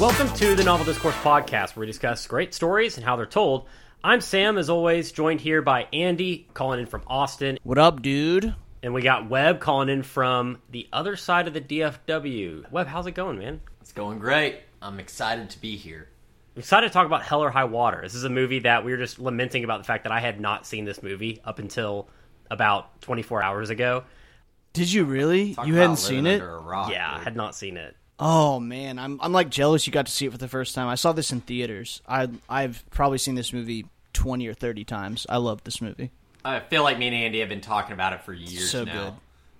Welcome to the Novel Discourse Podcast, where we discuss great stories and how they're told. I'm Sam, as always, joined here by Andy, calling in from Austin. What up, dude? And we got Webb calling in from the other side of the DFW. Webb, how's it going, man? It's going great. I'm excited to be here. I'm excited to talk about Hell or High Water. This is a movie that we were just lamenting about the fact that I had not seen this movie up until about 24 hours ago. Did you really? Talk you hadn't seen it? under a rock, Yeah, I had not seen it. Oh man, I'm I'm like jealous you got to see it for the first time. I saw this in theaters. I I've probably seen this movie 20 or 30 times. I love this movie. I feel like me and Andy have been talking about it for years So now. good.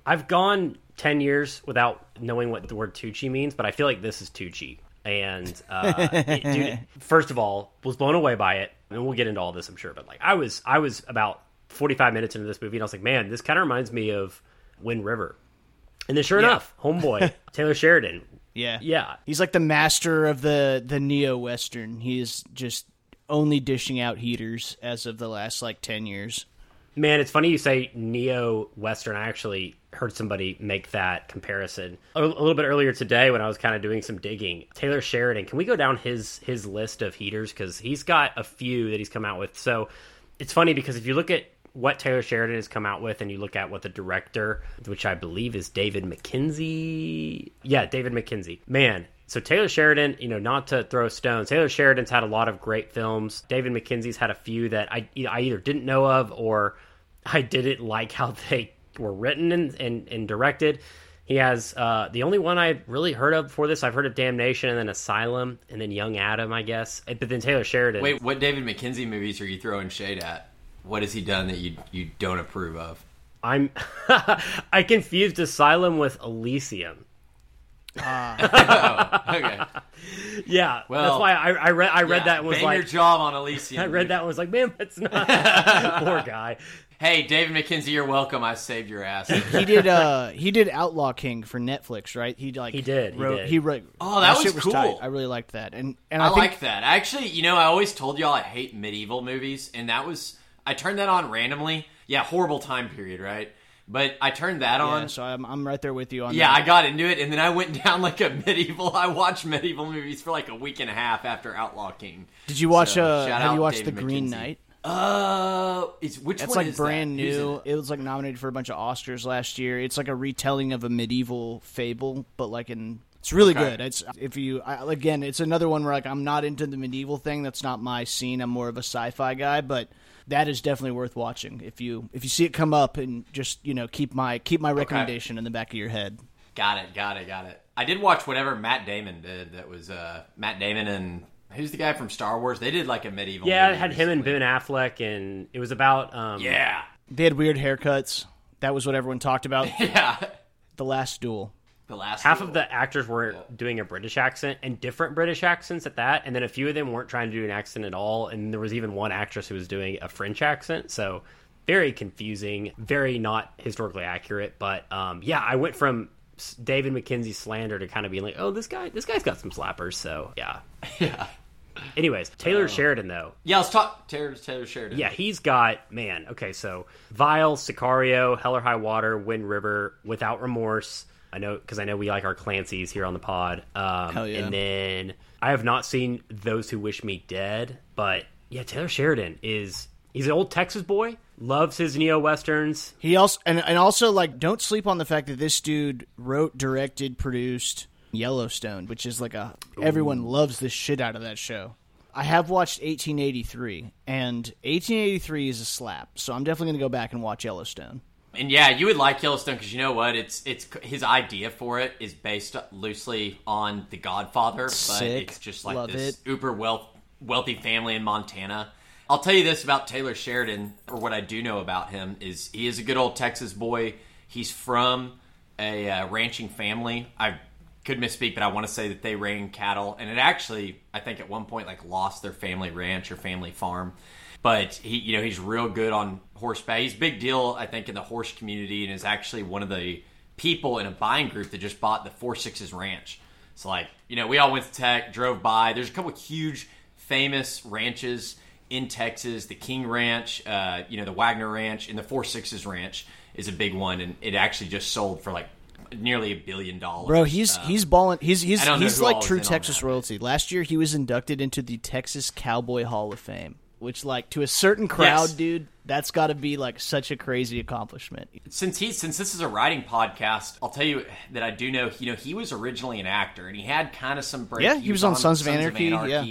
I've gone 10 years without knowing what the word Tucci means, but I feel like this is Tucci. And, uh, it- dude, first of all, was blown away by it. And we'll get into all this, I'm sure. But, like, I was, I was about 45 minutes into this movie, and I was like, man, this kind of reminds me of Wind River. And then, sure Yeah. enough, Homeboy, Taylor Sheridan. Yeah. Yeah. He's like the master of the the neo western. He is just only dishing out heaters as of the last like 10 years. Man, it's funny you say neo western. I actually heard somebody make that comparison a, a little bit earlier today when I was kind of doing some digging. Taylor Sheridan, can we go down his his list of heaters because he's got a few that he's come out with. So it's funny because if you look at what Taylor Sheridan has come out with and you look at what the director, which I believe is David Mackenzie, yeah, David Mackenzie, man. So Taylor Sheridan, you know, not to throw stones. Taylor Sheridan's had a lot of great films. David Mackenzie's had a few that I I either didn't know of or I didn't like how they were written and, and, and directed. He has uh, the only one I've really heard of before this. I've heard of Damnation and then Asylum and then Young Adam, I guess. But then Taylor Sheridan. Wait, what David Mackenzie movies are you throwing shade at? What has he done that you you don't approve of? I'm I confused Asylum with Elysium. Okay. Yeah, Well, that's why I, I read I read Yeah, that and was bang like your job on Elysium. I read that and was like, man, that's not poor guy. Hey, David Mackenzie, you're welcome. I saved your ass. He did uh he did Outlaw King for Netflix, right? He like He did, he wrote did. he wrote Oh, that was shit was cool. tight. I really liked that. And and I, I, think like that. Actually, you know, I always told y'all I hate medieval movies, and that was I turned that on randomly. Yeah, horrible time period, right? But I turned that on. yeah, so I'm I'm right there with you on Yeah, that. I got into it, and then I went down like a medieval. I watched medieval movies for like a week and a half after Outlaw King. Did you watch So, uh have you watched David The Green McKenzie. Knight? Uh, it's which It's like brand that? New. it? It was like nominated for a bunch of Oscars last year. It's like a retelling of a medieval fable, but like in it's really Okay. good. It's if you I, again, it's another one where like I'm not into the medieval thing. That's not my scene. I'm more of a sci-fi guy, but that is definitely worth watching if you if you see it come up and just you know keep my keep my recommendation in the back of your head. Got it, got it, got it. I did watch whatever Matt Damon did. That was uh Matt Damon and who's the guy from Star Wars? They did like a medieval. Yeah, it movie had him and. Ben Affleck, and it was about um, Yeah, They had weird haircuts. That was what everyone talked about. yeah. the Last Duel. The last half of the actors were doing a British accent and different British accents at that, and then a few of them weren't trying to do an accent at all, and there was even one actress who was doing a French accent, so very confusing, very not historically accurate. But um, yeah, I went from David Mackenzie slander to kind of being like, oh, this guy, this guy's got some slappers, so yeah. yeah. Anyways, Taylor Sheridan though, Yeah, let's talk Taylor, Taylor Sheridan. yeah, he's got man. Okay, so Vile, Sicario, Hell or High Water, Wind River, Without Remorse. I know because I know we like our Clancy's here on the pod. Um, Hell yeah. And then I have not seen Those Who Wish Me Dead, but yeah, Taylor Sheridan is he's an old Texas boy. Loves his neo westerns. He also and and also like don't sleep on the fact that this dude wrote, directed, produced Yellowstone, which is like a everyone loves the shit out of that show. I have watched 1883, and 1883 is a slap. So I'm definitely gonna go back and watch Yellowstone. And yeah, you would like Yellowstone because you know what? It's it's his idea for it is based loosely on The Godfather, but it's just like Love this it. uber wealth wealthy family in Montana. I'll tell you this about Taylor Sheridan, or what I do know about him is he is a good old Texas boy. He's from a uh, ranching family. I could misspeak, but I want to say that they ran cattle, and it actually, I think, at one point, like lost their family ranch or family farm. But he, you know, he's real good on horseback. He's a big deal, I think, in the horse community, and is actually one of the people in a buying group that just bought the Four Sixes Ranch. So, like, you know, we all went to Tech, drove by. There's a couple of huge, famous ranches in Texas. The King Ranch, uh, you know, the Waggoner Ranch, and the Four Sixes Ranch is a big one, and it actually just sold for like nearly a billion dollars. Bro, he's Um, he's balling. He's he's I don't know he's like true Texas royalty. Last year, he was inducted into the Texas Cowboy Hall of Fame, which, like, to a certain crowd, Yes. dude, that's got to be like such a crazy accomplishment. since he since this is a writing podcast, I'll tell you that I do know. You know, he was originally an actor, and he had kind of some break. Yeah, he was on Sons of Anarchy, yeah.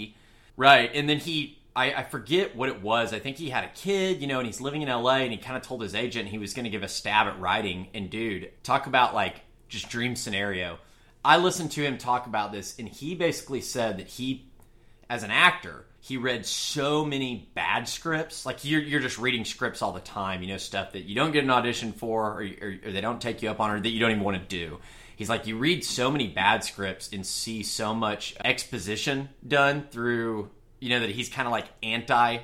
right. And then he, I, I forget what it was. I think he had a kid, you know, and he's living in L.A. and he kind of told his agent he was going to give a stab at writing. And dude, talk about like just dream scenario. I listened to him talk about this, and he basically said that he as an actor, he read so many bad scripts. Like you're you're just reading scripts all the time, you know, stuff that you don't get an audition for, or, or, or they don't take you up on, or that you don't even want to do. He's like, you read so many bad scripts and see so much exposition done through, you know, that he's kind of like anti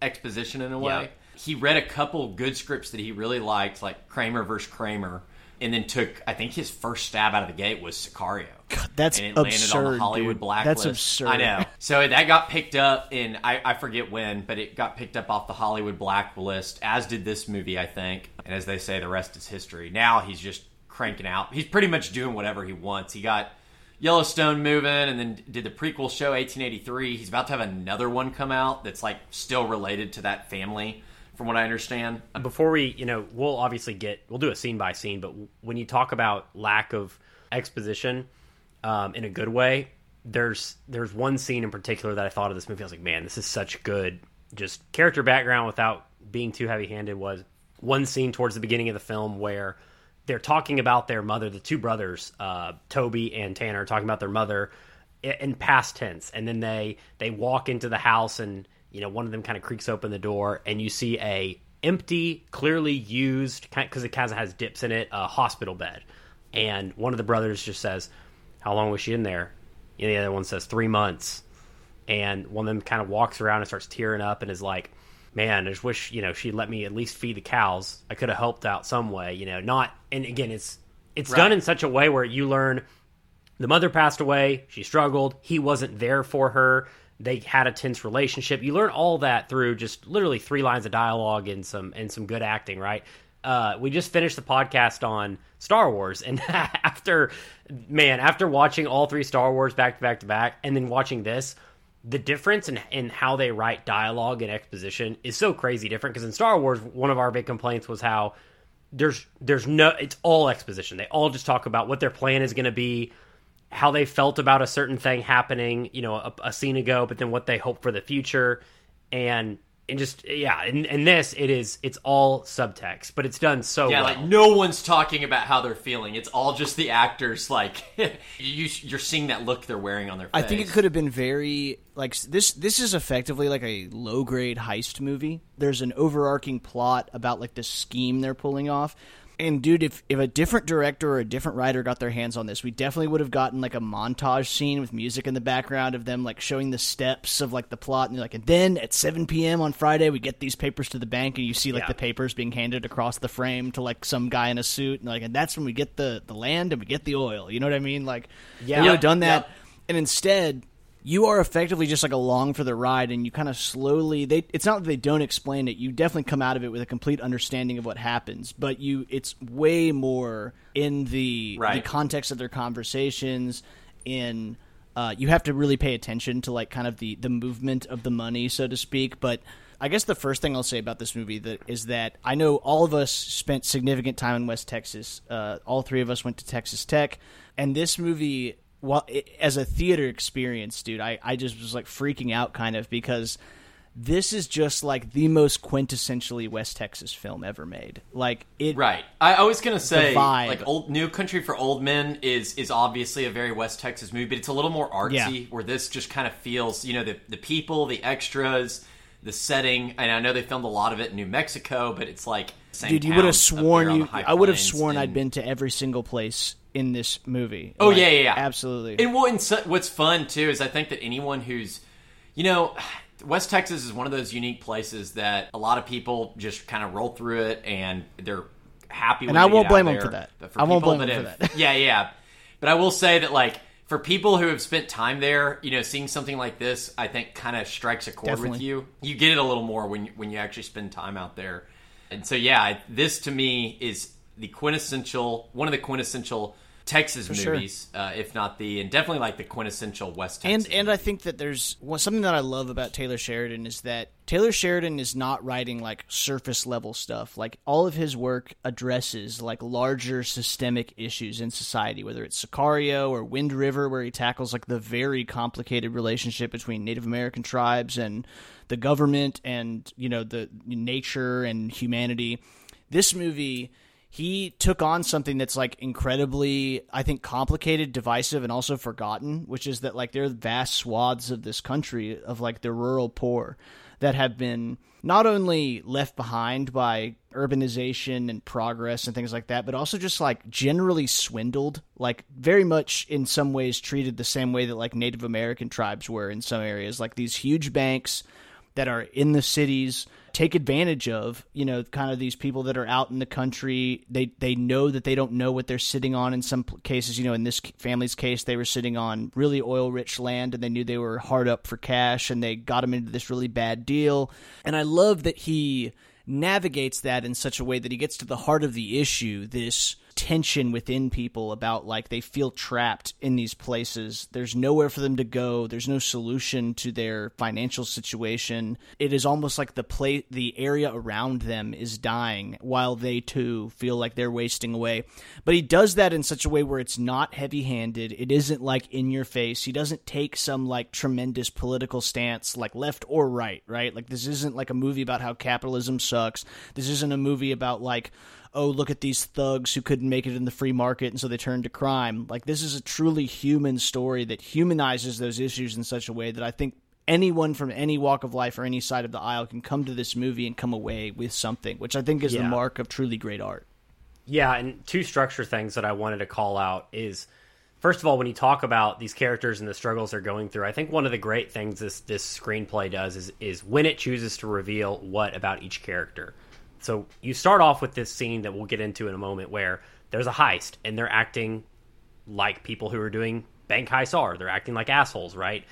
exposition in a way. Yeah. He read a couple good scripts that he really liked, like Kramer versus Kramer, and then took, I think his first stab out of the gate was Sicario. That's and it landed on absurd, the Hollywood dude. blacklist. That's absurd. I know. So that got picked up, and I, I forget when, but it got picked up off the Hollywood blacklist, as did this movie, I think. And as they say, the rest is history. Now he's just cranking out. He's pretty much doing whatever he wants. He got Yellowstone moving, and then did the prequel show 1883. He's about to have another one come out that's like still related to that family, from what I understand. before we, you know, we'll obviously get we'll do a scene by scene, but when you talk about lack of exposition um, in a good way, there's there's one scene in particular that I thought of this movie. I was like, man, this is such good just character background without being too heavy handed. Was one scene towards the beginning of the film where they're talking about their mother, the two brothers, uh, Toby and Tanner, talking about their mother in past tense, and then they they walk into the house, and you know one of them kind of creaks open the door, and you see a empty, clearly used because it has dips in it, a hospital bed, and one of the brothers just says, "How long was she in there?" And the other one says, three months." And one of them kind of walks around and starts tearing up and is like, man, I just wish, you know, she'd let me at least feed the cows. I could have helped out some way, you know, not, and again, it's, it's Right. done in such a way where you learn the mother passed away, she struggled, he wasn't there for her, they had a tense relationship. You learn all that through just literally three lines of dialogue and some, and some good acting, right? Uh, we just finished the podcast on Star Wars, and after, man, after watching all three Star Wars back to back to back, and then watching this, the difference in, in how they write dialogue and exposition is so crazy different. Because in Star Wars, one of our big complaints was how there's there's no it's all exposition. They all just talk about what their plan is going to be, how they felt about a certain thing happening, you know, a, a scene ago, but then what they hope for the future, and and just yeah, in, in this it is it's all subtext, but it's done so Yeah, well. like no one's talking about how they're feeling. It's all just the actors. Like you, you're seeing that look they're wearing on their face. I think it could have been very like this. This is effectively like a low grade heist movie. There's an overarching plot about like the scheme they're pulling off. And dude, if if a different director or a different writer got their hands on this, we definitely would have gotten like a montage scene with music in the background of them like showing the steps of like the plot, and you're like, and then at 7 p.m. on Friday, we get these papers to the bank, and you see like Yeah. the papers being handed across the frame to like some guy in a suit, and like, and that's when we get the the land and we get the oil. You know what I mean? Like, Yeah. they would have done that yep. and instead you are effectively just like along for the ride and you kind of slowly they it's not that they don't explain it you definitely come out of it with a complete understanding of what happens but you it's way more in the the context of their conversations in uh, you have to really pay attention to like kind of the the movement of the money so to speak but I guess the first thing I'll say about this movie that is that I know all of us spent significant time in West Texas. Uh, all three of us went to Texas Tech, and this movie, well, it, as a theater experience, dude, I, I just was like freaking out kind of because this is just like the most quintessentially West Texas film ever made. Like it, Right. I, I was gonna say, like, old No Country for Old Men is is obviously a very West Texas movie, but it's a little more artsy. Yeah. Where this just kind of feels, you know, the the people, the extras, the setting. And I know they filmed a lot of it in New Mexico, but it's like same dude, you would have sworn you. I would have sworn I'd been to every single place in this movie. Oh Like, yeah, yeah, yeah, absolutely. And, well, and so, what's fun too is I think that anyone who's, you know, West Texas is one of those unique places that a lot of people just kind of roll through it and they're happy. And I won't blame them for that. But for I won't blame them have- for that. yeah, yeah. But I will say that like for people who have spent time there, you know, seeing something like this, I think kind of strikes a chord with you. You get it a little more when you, when you actually spend time out there. And so yeah, this to me is the quintessential one of the quintessential Texas sure. movies, uh, if not the, and definitely like the quintessential West Texas. And and I think that there's well, something that I love about Taylor Sheridan is that Taylor Sheridan is not writing like surface level stuff. Like all of his work addresses like larger systemic issues in society, whether it's Sicario or Wind River, where he tackles like the very complicated relationship between Native American tribes and the government and you know the nature and humanity. This movie he took on something that's like incredibly i think complicated divisive and also forgotten which is that like there are vast swaths of this country of like the rural poor that have been not only left behind by urbanization and progress and things like that but also just like generally swindled like very much in some ways treated the same way that like native american tribes were in some areas. Like these huge banks that are in the cities take advantage of you know kind of these people that are out in the country. They they know that they don't know what they're sitting on in some cases. You know in this family's case they were sitting on really oil rich land and they knew they were hard up for cash and they got them into this really bad deal. And i love that he navigates that in such a way that he gets to the heart of the issue this tension within people about like they feel trapped in these places. There's nowhere for them to go. There's no solution to their financial situation. It is almost like the play the area around them is dying while they too feel like they're wasting away. But he does that in such a way where it's not heavy-handed. It isn't like in your face. He doesn't take some like tremendous political stance like left or right, right? Like this isn't like a movie about how capitalism sucks. This isn't a movie about like oh, look at these thugs who couldn't make it in the free market and so they turned to crime. Like, this is a truly human story that humanizes those issues in such a way that I think anyone from any walk of life or any side of the aisle can come to this movie and come away with something, which I think is yeah. the mark of truly great art. Yeah, and two structure things that I wanted to call out is first of all, when you talk about these characters and the struggles they're going through, I think one of the great things this this screenplay does is is when it chooses to reveal what about each character. So you start off with this scene that we'll get into in a moment where there's a heist and they're acting like people who are doing bank heists are. They're acting like assholes, right?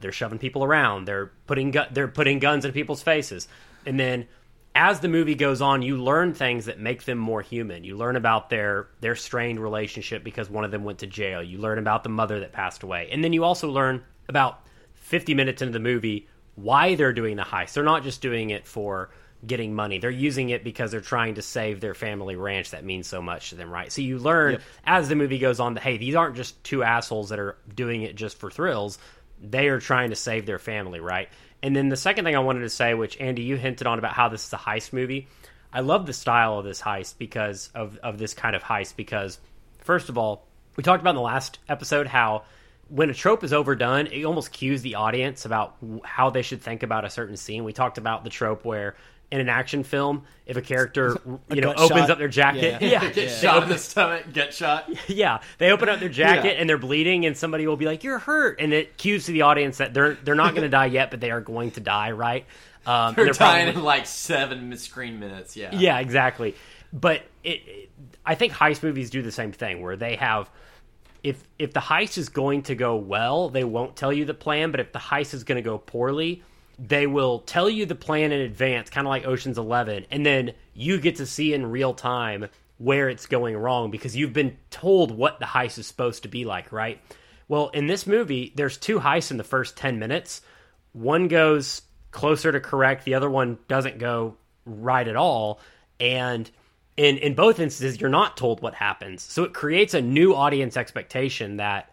They're shoving people around. They're putting gu- they're putting guns in people's faces. And then as the movie goes on, you learn things that make them more human. You learn about their their strained relationship because one of them went to jail. You learn about the mother that passed away. And then you also learn about 50 minutes into the movie why they're doing the heist. They're not just doing it for getting money. They're using it because they're trying to save their family ranch that means so much to them, right? So you learn yep. as the movie goes on that hey, these aren't just two assholes that are doing it just for thrills. They are trying to save their family, right? And then the second thing I wanted to say, which Andy you hinted on about how this is a heist movie. I love the style of this heist because of of this kind of heist because first of all, we talked about in the last episode how when a trope is overdone, it almost cues the audience about how they should think about a certain scene. We talked about the trope where in an action film if a character you know opens shot. up their jacket yeah, yeah. get yeah. shot in the stomach get shot yeah they open up their jacket yeah. and they're bleeding and somebody will be like you're hurt and it cues to the audience that they're they're not going to die yet but they are going to die right um, they're, they're dying probably, in like seven screen minutes yeah yeah exactly but it, it i think heist movies do the same thing where they have if if the heist is going to go well they won't tell you the plan but if the heist is going to go poorly they will tell you the plan in advance, kind of like Ocean's 11, and then you get to see in real time where it's going wrong because you've been told what the heist is supposed to be like, right? Well, in this movie, there's two heists in the first 10 minutes. One goes closer to correct, the other one doesn't go right at all. And in in both instances, you're not told what happens. So it creates a new audience expectation that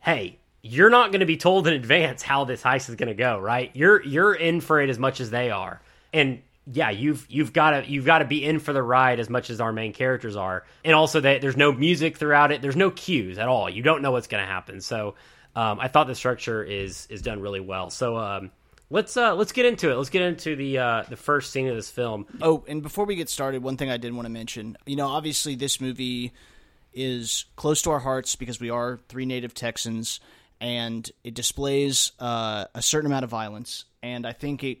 hey, you're not going to be told in advance how this heist is going to go, right? You're you're in for it as much as they are, and yeah, you've you've got to you've got to be in for the ride as much as our main characters are, and also that there's no music throughout it. There's no cues at all. You don't know what's going to happen. So um, I thought the structure is is done really well. So um, let's uh, let's get into it. Let's get into the uh, the first scene of this film. Oh, and before we get started, one thing I did want to mention. You know, obviously this movie is close to our hearts because we are three native Texans and it displays uh, a certain amount of violence. And I think it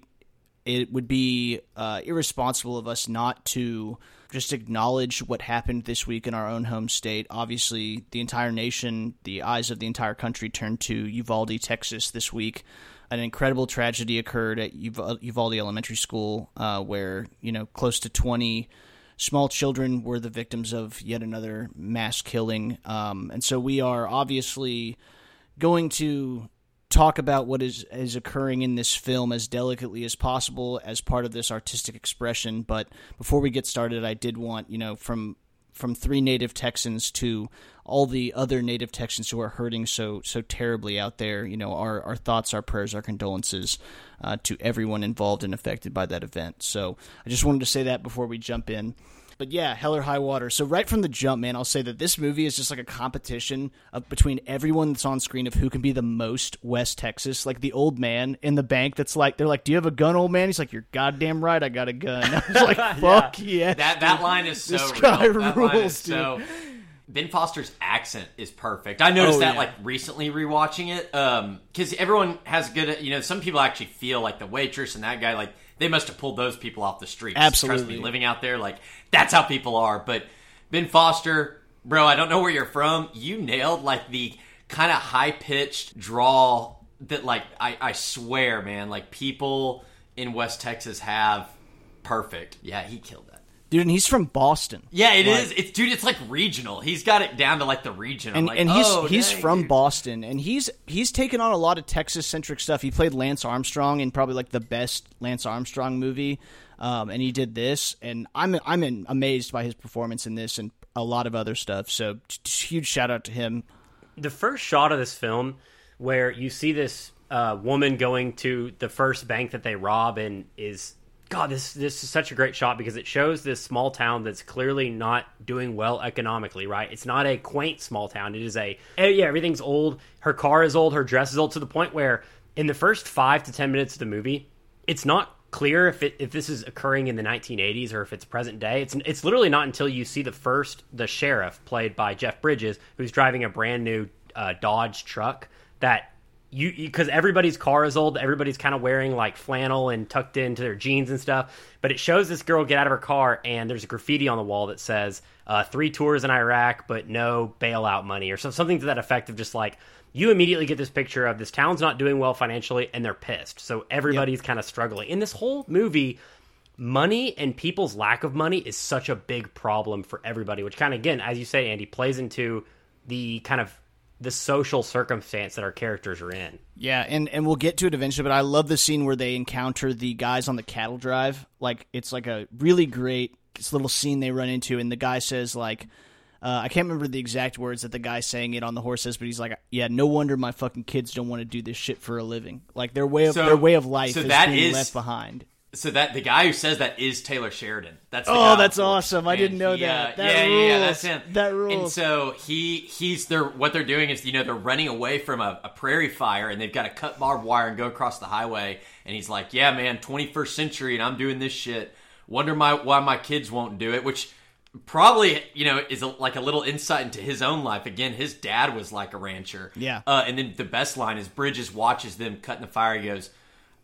it would be uh, irresponsible of us not to just acknowledge what happened this week in our own home state. Obviously, the entire nation, the eyes of the entire country turned to Uvalde, Texas this week. An incredible tragedy occurred at Uvalde Elementary School, uh, where you know close to twenty small children were the victims of yet another mass killing. Um, and so we are obviously going to talk about what is is occurring in this film as delicately as possible as part of this artistic expression. But before we get started, I did want you know from from three native Texans to all the other native Texans who are hurting so so terribly out there. You know, our our thoughts, our prayers, our condolences uh, to everyone involved and affected by that event. So I just wanted to say that before we jump in. But yeah, Hell or High Water. So right from the jump, man, I'll say that this movie is just like a competition of between everyone that's on screen of who can be the most West Texas. Like the old man in the bank that's like, they're like, "Do you have a gun, old man?" He's like, "You're goddamn right, I got a gun." I was like, "Fuck yeah!" That that line is so This real. guy that line rules, is so. Ben Foster's accent is perfect. I noticed Oh, that yeah. like recently rewatching it, um, because everyone has good. You know, some people actually feel like the waitress and that guy, like they must have pulled those people off the streets. Trust Absolutely. me, living out there, like that's how people are. But Ben Foster, bro, I don't know where you're from. You nailed like the kind of high pitched drawl that, like, I, I swear, man, like people in West Texas have. Perfect. Yeah, he killed that. dude, and he's from Boston. Yeah, it is. Like- It's dude. It's like regional. He's got it down to like the region. And, like, and he's oh, he's dang, from dude. Boston, and he's he's taken on a lot of Texas centric stuff. He played Lance Armstrong in probably like the best Lance Armstrong movie, um, and he did this, and I'm I'm in, amazed by his performance in this and a lot of other stuff. So huge shout out to him. the first shot of this film where you see this uh, woman going to the first bank that they rob and is god this this is such a great shot because it shows this small town that's clearly not doing well economically right it's not a quaint small town it is a eh, yeah everything's old her car is old her dress is old to the point where in the first five to ten minutes of the movie it's not clear if it if this is occurring in the 1980s or if it's present day. It's it's literally not until you see the first the sheriff played by Jeff Bridges who's driving a brand new uh, Dodge truck that you because everybody's car is old, everybody's kind of wearing like flannel and tucked into their jeans and stuff. But it shows this girl get out of her car and there's a graffiti on the wall that says uh, three tours in Iraq but no bailout money or so, something to that effect of just like you immediately get this picture of this town's not doing well financially and they're pissed. So everybody's kind of struggling. In this whole movie, money and people's lack of money is such a big problem for everybody, which kind of again, as you say, Andy, plays into the kind of the social circumstance that our characters are in. Yeah, and and we'll get to it eventually, but I love the scene where they encounter the guys on the cattle drive. Like it's like a really great little scene they run into, and the guy says like. Uh, I can't remember the exact words that the guy saying it on the horse says, but he's like, "Yeah, no wonder my fucking kids don't want to do this shit for a living. Like their way of So- their way of life so is that being is- left behind." So that the guy who says that is Taylor Sheridan. That's Oh, that's awesome. I didn't know he, uh, that. That yeah, yeah, yeah, that's him. That rule. And so he he's they're what they're doing is you know they're running away from a, a prairie fire and they've got to cut barbed wire and go across the highway. And he's like, "Yeah, man, 21st century, and I'm doing this shit. Wonder my why my kids won't do it." Which probably you know is a, like a little insight into his own life. Again, his dad was like a rancher. Yeah. Uh, and then the best line is Bridges watches them cutting the fire. He goes,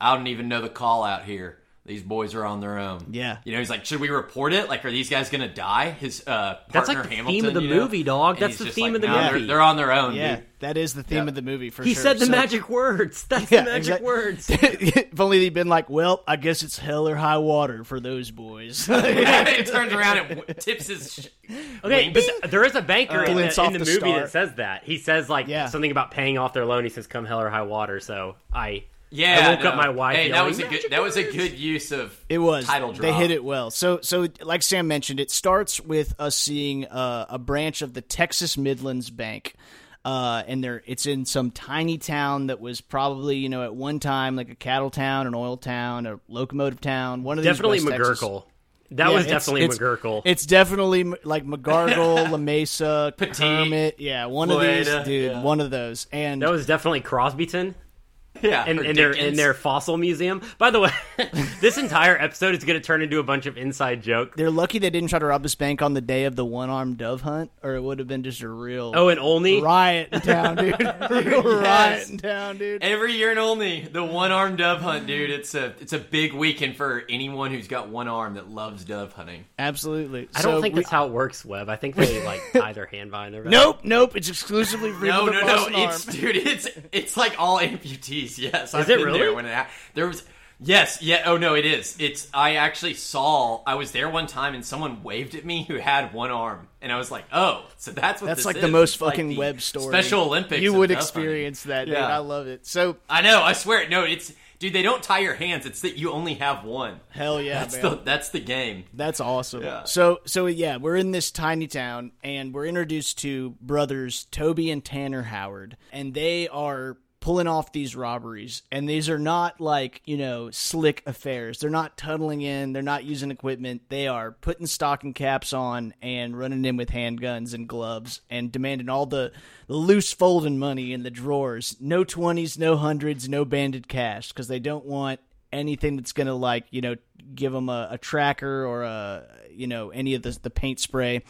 "I don't even know the call out here." These boys are on their own. Yeah. You know, he's like, should we report it? Like, are these guys going to die? His uh, That's like the Hamilton, theme of the you know? movie, dog. And That's the theme like, of the "No, they're- movie." They're, on their own, Yeah, dude. that is the theme Yeah. of the movie for He sure. He said the So- magic words. That's Yeah, the magic exact- words. if only they'd been like, "Well, I guess it's hell or high water for those boys." it turns around and tips his. sh- Okay, but there is a banker in, the, in the, the movie star. that says that. He says like Yeah. something about paying off their loan. He says, "Come hell or high water." So I yeah, I woke no. up my wife. Hey, that was a good. "Magic That was a good use of. It was. title drop. They hit it well. So, so like Sam mentioned, it starts with us seeing uh, a branch of the Texas Midlands Bank, uh, and there it's in some tiny town that was probably you know at one time like a cattle town, an oil town, a locomotive town. One of these Definitely West Texas- McGurkle. That Yeah, was definitely it's- McGurkle. It's definitely like McGargle, Lamesa, Petit, Hermit. Yeah, one of Florida, these, dude. yeah. One of those. And that was definitely Crosbyton. Yeah, in, or in their in their fossil museum. By the way, this entire episode is going to turn into a bunch of inside joke. they're lucky they didn't try to rob this bank on the day of the one-armed dove hunt, or it would have been just a real Oh, and only riot in town, dude. real riot in town, dude. Every year and only the one armed dove hunt, dude. It's a it's a big weekend for anyone who's got one arm that loves dove hunting. Absolutely. I don't think we- that's how it works, Webb. I think they like tie their hand behind their back. Nope, nope. It's exclusively for No, the no, no, arm. it's dude, it's it's like all amputees. Yes, I've it been really? there when it there was. Yes, yeah. Oh no, it is. It's. I actually saw. I was there one time, and someone waved at me who had one arm, and I was like, "Oh, so that's what." That's like is. the most It's like fucking the Webb story. Special Olympics. You would experience that, dude. Yeah. I love it. So I know. I swear. No, it's dude. They don't tie your hands. It's that you only have one. hell yeah, That's man. the that's the game. That's awesome. Yeah. So so yeah, we're in this tiny town and we're introduced to brothers Toby and Tanner Howard and they are pulling off these robberies and these are not like, you know, slick affairs. They're not tunneling in, they're not using equipment. They are putting stocking caps on and running in with handguns and gloves and demanding all the, the loose folding money in the drawers. No 20s, no hundreds, no banded cash because they don't want anything that's gonna like you know give them a, a tracker or a you know any of the the paint spray.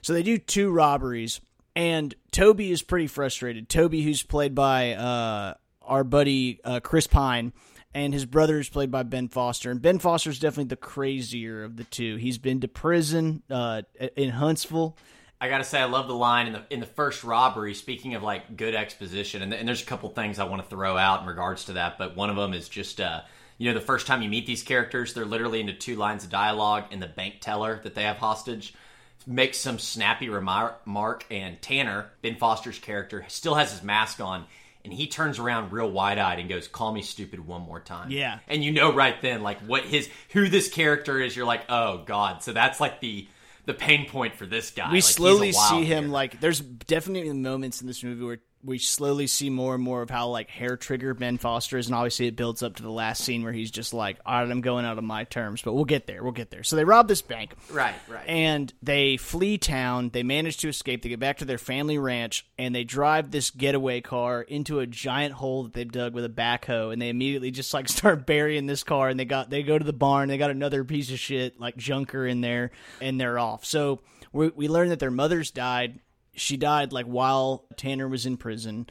So they do two robberies, and Toby is pretty frustrated. Toby, who's played by uh, our buddy uh, Chris Pine. And his brother is played by Ben Foster, and Ben Foster is definitely the crazier of the two. He's been to prison uh, in Huntsville. I gotta say, I love the line in the in the first robbery. Speaking of like good exposition, and, and there's a couple things I want to throw out in regards to that, but one of them is just uh, you know the first time you meet these characters, they're literally into two lines of dialogue, and the bank teller that they have hostage makes some snappy remark, and Tanner Ben Foster's character still has his mask on. And he turns around real wide eyed and goes, "Call me stupid one more time." Yeah. and you know right then, like what his who this character is. You're like, "Oh God!" So that's like the the pain point for this guy. we Like, slowly see him character. like there's definitely moments in this movie where we slowly see more and more of how like hair trigger Ben Foster is, and obviously it builds up to the last scene where he's just like, "All right, I'm going out on my terms," but we'll get there. We'll get there. So they rob this bank, Right, right. and they flee town. They manage to escape. They get back to their family ranch, and they drive this getaway car into a giant hole that they've dug with a backhoe. And they immediately just like start burying this car. And they got they go to the barn. They got another piece of shit like junker in there, and they're off. So we we learn that their mothers died. She died like while Tanner was in prison,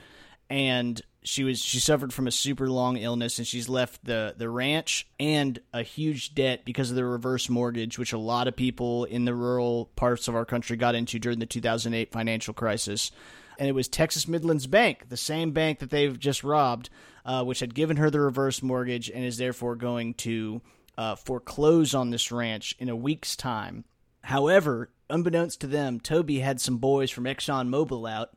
and she was she suffered from a super long illness and she's left the the ranch and a huge debt because of the reverse mortgage which a lot of people in the rural parts of our country got into during the 2008 financial crisis. And it was Texas Midlands Bank the same bank that they've just robbed uh, which had given her the reverse mortgage and is therefore going to uh, foreclose on this ranch in a week's time. However, unbeknownst to them, Toby had some boys from Exxon Mobil out,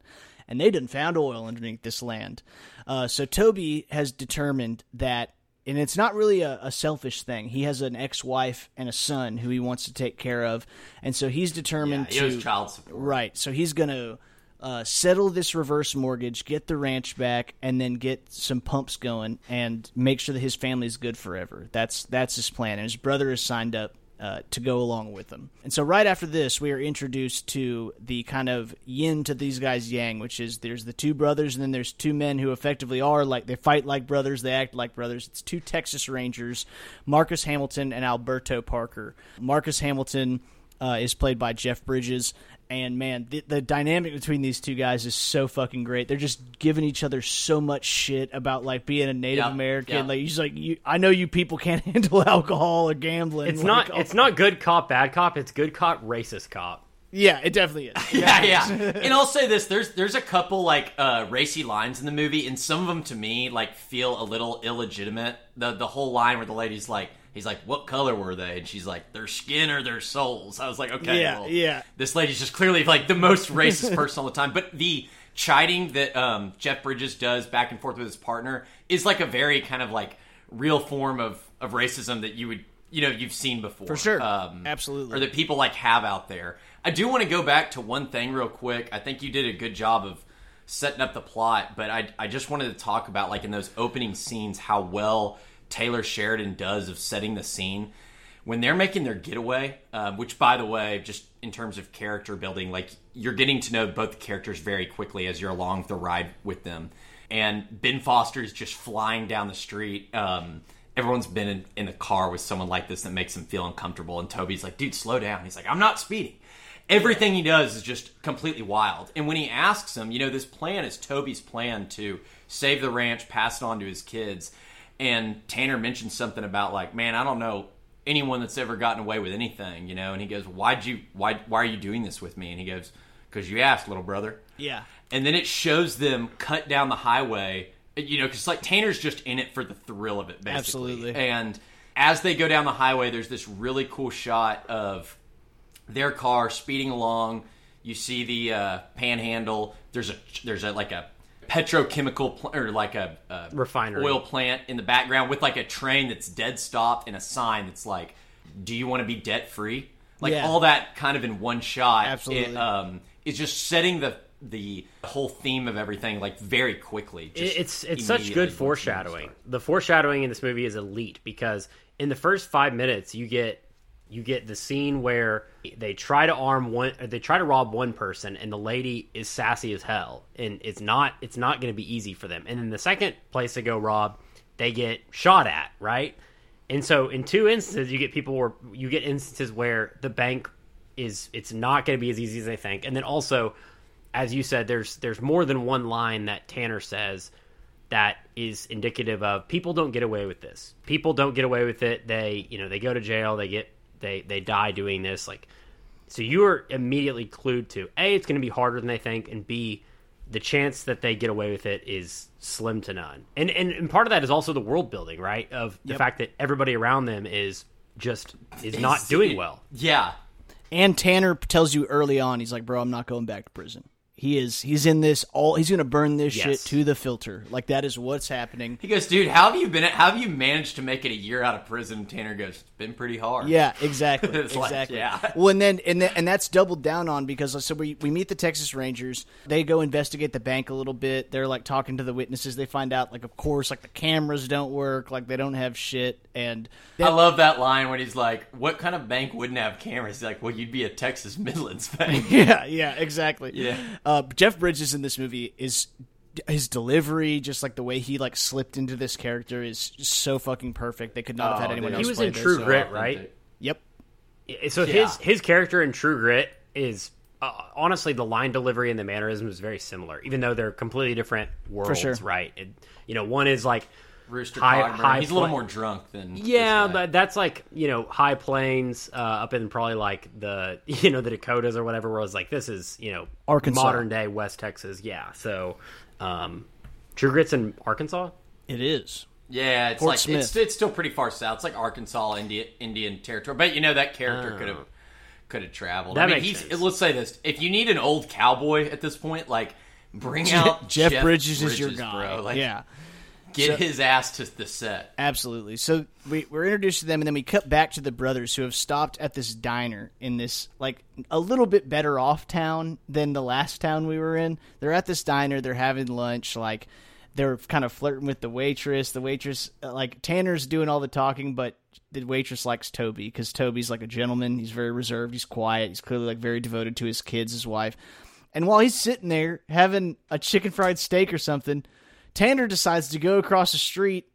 and they didn't found oil underneath this land. Uh, so Toby has determined that, and it's not really a, a selfish thing. He has an ex-wife and a son who he wants to take care of, and so he's determined Yeah, he to child support. Right. So he's going to uh, settle this reverse mortgage, get the ranch back, and then get some pumps going and make sure that his family's good forever. That's that's his plan. And his brother is signed up. Uh, to go along with them. And so, right after this, we are introduced to the kind of yin to these guys' yang, which is there's the two brothers, and then there's two men who effectively are like they fight like brothers, they act like brothers. It's two Texas Rangers, Marcus Hamilton and Alberto Parker. Marcus Hamilton uh, is played by Jeff Bridges. And man, the, the dynamic between these two guys is so fucking great. They're just giving each other so much shit about like being a Native Yeah, American. yeah. Like he's like, you, I know you people can't handle alcohol or gambling. It's Like, not. It's not good cop, bad cop. It's good cop, racist cop. Yeah, it definitely is. yeah, yeah. and I'll say this: there's there's a couple like uh, racy lines in the movie, and some of them to me like feel a little illegitimate. The the whole line where the lady's like, he's like, "What color were they?" and she's like, "Their skin or their souls." I was like, okay, Yeah, well, yeah. This lady's just clearly like the most racist person all the time. But the chiding that um, Jeff Bridges does back and forth with his partner is like a very kind of like real form of of racism that you would you know you've seen before For sure. um, Absolutely. or that people like have out there. I do want to go back to one thing real quick. I think you did a good job of setting up the plot, but I I just wanted to talk about like in those opening scenes how well Taylor Sheridan does of setting the scene when they're making their getaway. Um, which, by the way, just in terms of character building, like you're getting to know both the characters very quickly as you're along the ride with them. And Ben Foster is just flying down the street. Um, everyone's been in, in a car with someone like this that makes them feel uncomfortable. And Toby's like, dude, slow down. He's like, I'm not speeding. Everything he does is just completely wild. And when he asks him, you know, this plan is Toby's plan to save the ranch, pass it on to his kids. And Tanner mentioned something about like, man, I don't know anyone that's ever gotten away with anything, you know. And he goes, why'd you, why, why are you doing this with me? And he goes, because you asked, little brother. Yeah. And then it shows them cut down the highway You know, because like Tanner's just in it for the thrill of it, basically. Absolutely. And as they go down the highway, there's this really cool shot of their car speeding along. You see the uh, panhandle. There's a there's a like a petrochemical pl- or like a, a Refinery. oil plant in the background with like a train that's dead stopped and a sign that's like, "Do you want to be debt free?" Like Yeah. all that kind of in one shot. Absolutely. It, um, is just setting the the whole theme of everything like very quickly. Just it's it's such good foreshadowing. The foreshadowing in this movie is elite because in the first five minutes you get you get the scene where they try to arm one they try to rob one person and the lady is sassy as hell and it's not it's not going to be easy for them. And then the second place they go rob, they get shot at, right? And so in two instances you get people where you get instances where the bank is it's not going to be as easy as they think. And then also as you said, there's there's more than one line that Tanner says that is indicative of people don't get away with this. People don't get away with it. They you know they go to jail. They get they they die doing this. Like so, you are immediately clued to a it's going to be harder than they think, and b the chance that they get away with it is slim to none. And and, and part of that is also the world building, right? Of the Yep. fact that everybody around them is just is not doing well. Yeah, And Tanner tells you early on, he's like, "Bro, I'm not going back to prison." He is. He's in this all. He's gonna burn this shit to the filter. Like that is what's happening. he goes, dude. How have you been? How have you managed to make it a year out of prison? Tanner goes, it's been pretty hard. Yeah, exactly. It's like, exactly. yeah. Well, and then and then, and that's doubled down on because so we we meet the Texas Rangers. They go investigate the bank a little bit. They're like talking to the witnesses. They find out like of course like the cameras don't work. Like they don't have shit. And I love that line when he's like, "What kind of bank wouldn't have cameras?" He's like, "Well, you'd be a Texas Midlands bank." yeah, yeah, exactly. Yeah. Uh, Jeff Bridges in this movie is his delivery, just like the way he like slipped into this character, is so fucking perfect. They could not have had Oh, anyone dude. else. He was play in this. True So Grit, authentic. right? Yep. So Yeah. his his character in True Grit is uh, honestly the line delivery and the mannerism is very similar, even though they're completely different worlds. sure. Right? It, you know, one is like Rooster High- Cogburn. high He's a little more drunk than yeah, but that's like you know high plains uh, up in probably like the you know the Dakotas or whatever. Where it's like this is you know Arkansas. modern day West Texas. Yeah, so um, True Grit's in Arkansas. It is. yeah, it's Fort like Smith. it's it's still pretty far south. It's like Arkansas, India, Indian territory. But you know that character could have could have traveled. Oh. That I mean, makes he's sense. let's say this: if you need an old cowboy at this point, like bring out Jeff, Bridges, is your guy. bro. Like, yeah. Get So- his ass to the set. Absolutely. So we, we're introduced to them, and then we cut back to the brothers who have stopped at this diner in this, like, a little bit better off town than the last town we were in. They're at this diner, they're having lunch, like, they're kind of flirting with the waitress. The waitress, uh, like, Tanner's doing all the talking, but the waitress likes Toby because Toby's, like, a gentleman. He's very reserved, he's quiet, he's clearly, like, very devoted to his kids, his wife. And while he's sitting there having a chicken fried steak or something, Tanner decides to go across the street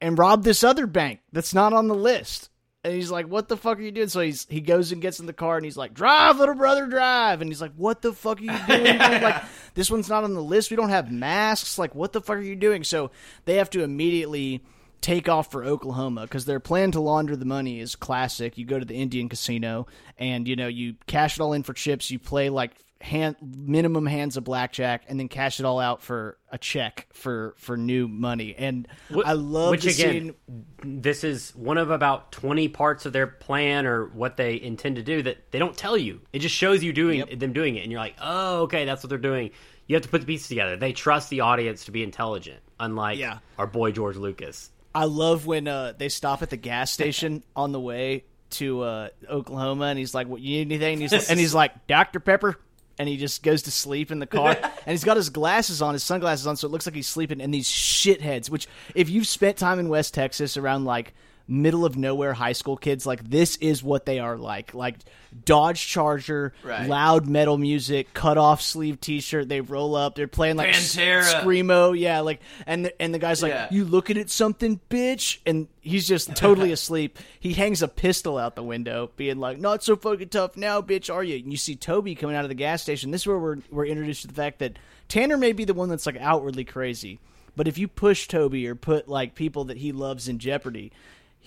and rob this other bank that's not on the list. And he's like, "What the fuck are you doing?" So he's he goes and gets in the car and he's like, "Drive, little brother, drive." And he's like, "What the fuck are you doing?" dude? like, this one's not on the list. We don't have masks. Like, what the fuck are you doing? So they have to immediately take off for Oklahoma because their plan to launder the money is classic. You go to the Indian casino and you know you cash it all in for chips. You play like hand minimum hands of blackjack and then cash it all out for a check for for new money. And I love Which again, scene. this is one of about twenty parts of their plan or what they intend to do that they don't tell you. It just shows you doing them doing it, and you're like, oh, okay, that's what they're doing. You have to put the pieces together. They trust the audience to be intelligent, unlike Yeah. our boy George Lucas. I love when uh, they stop at the gas station on the way to uh, Oklahoma, and he's like, "What you need anything?" And he's, and he's like, "Dr Pepper," and he just goes to sleep in the car, and he's got his glasses on, his sunglasses on, so it looks like he's sleeping. And these shitheads, which if you've spent time in West Texas around like middle of nowhere high school kids, like this is what they are like, like Dodge Charger, Right. loud metal music, cut off sleeve T-shirt. They roll up, they're playing like Pantera. screamo, yeah, like, and the, and the guy's like, Yeah. "You looking at something, bitch?" And he's just totally asleep. He hangs a pistol out the window, being like, "Not so fucking tough now, bitch, are you?" And you see Toby coming out of the gas station. This is where we're we're introduced to the fact that Tanner may be the one that's like outwardly crazy, but if you push Toby or put like people that he loves in jeopardy,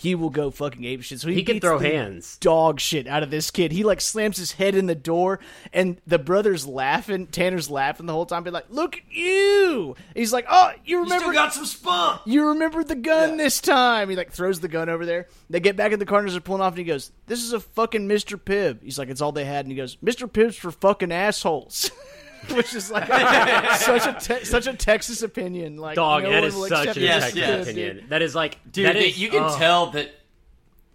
he will go fucking ape shit. So he, He can throw hands. dog shit out of this kid. He like slams his head in the door, and the brother's laughing. Tanner's laughing the whole time, be like, "Look at you!" He's like, "Oh, you You remember? still got some spunk. you remembered the gun this time." He like throws the gun over there. They get back in the car and they're pulling off, and he goes, "This is a fucking Mr. Pibb." He's like, "It's all they had," and he goes, "Mr. Pibb's for fucking assholes." Which is like such a te- such a Texas opinion. Like Dog, no that one is will such a Mr. Yes, Texas yes. Opinion. dude. That is like Dude, that they- is- you can oh. tell that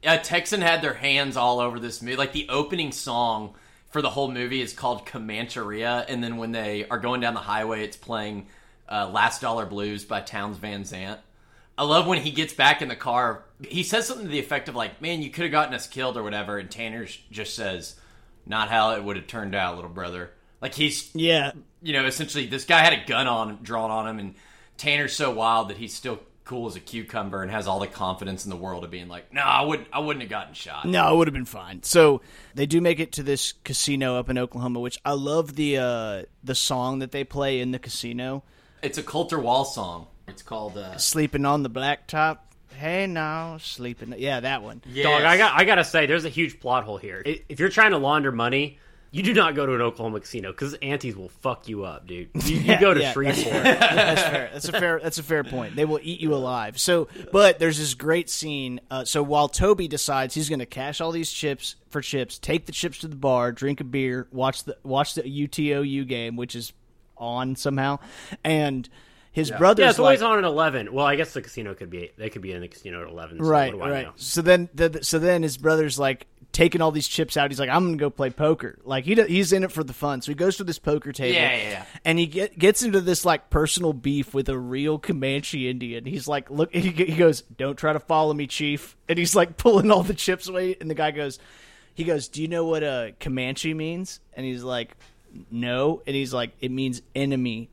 uh, Texan had their hands all over this movie. Like the opening song for the whole movie is called Comancheria, and then when they are going down the highway, it's playing uh, "Last Dollar Blues" by Townes Van Zandt. I love when he gets back in the car. He says something to the effect of like, "Man, you could have gotten us killed or whatever," and Tanner just says, "Not how it would have turned out, little brother." Like he's Yeah, you know, essentially this guy had a gun on drawn on him, and Tanner's so wild that he's still cool as a cucumber and has all the confidence in the world of being like, "No, I wouldn't, I wouldn't have gotten shot." No, I would have been fine. So they do make it to this casino up in Oklahoma, which I love the uh, the song that they play in the casino, It's a Colter Wall song. It's called. Uh, "Sleeping on the Blacktop." Hey now, sleeping. Yeah, that one. Dog, I got I gotta say, there's a huge plot hole here. If you're trying to launder money, you do not go to an Oklahoma casino because aunties will fuck you up, dude. You, you go to yeah, Shreveport. That's fair. That's a fair. That's a fair point. They will eat you alive. So, but there's this great scene. Uh, so while Toby decides he's going to cash all these chips for chips, take the chips to the bar, drink a beer, watch the watch the UTOU game, which is on somehow, and his brother's yeah, it's like, always on at eleven. Well, I guess the casino could be they could be in the casino at eleven. So right, what do I right. know? So then, the, so then his brother's like taking all these chips out. He's like, I'm gonna go play poker. Like he he's in it for the fun. So he goes to this poker table. Yeah, yeah, yeah. And he get, gets into this like personal beef with a real Comanche Indian. He's like, look, he, he goes, don't try to follow me, chief. And he's like pulling all the chips away. And the guy goes, he goes, do you know what a Comanche means? And he's like, no. And he's like, it means enemy.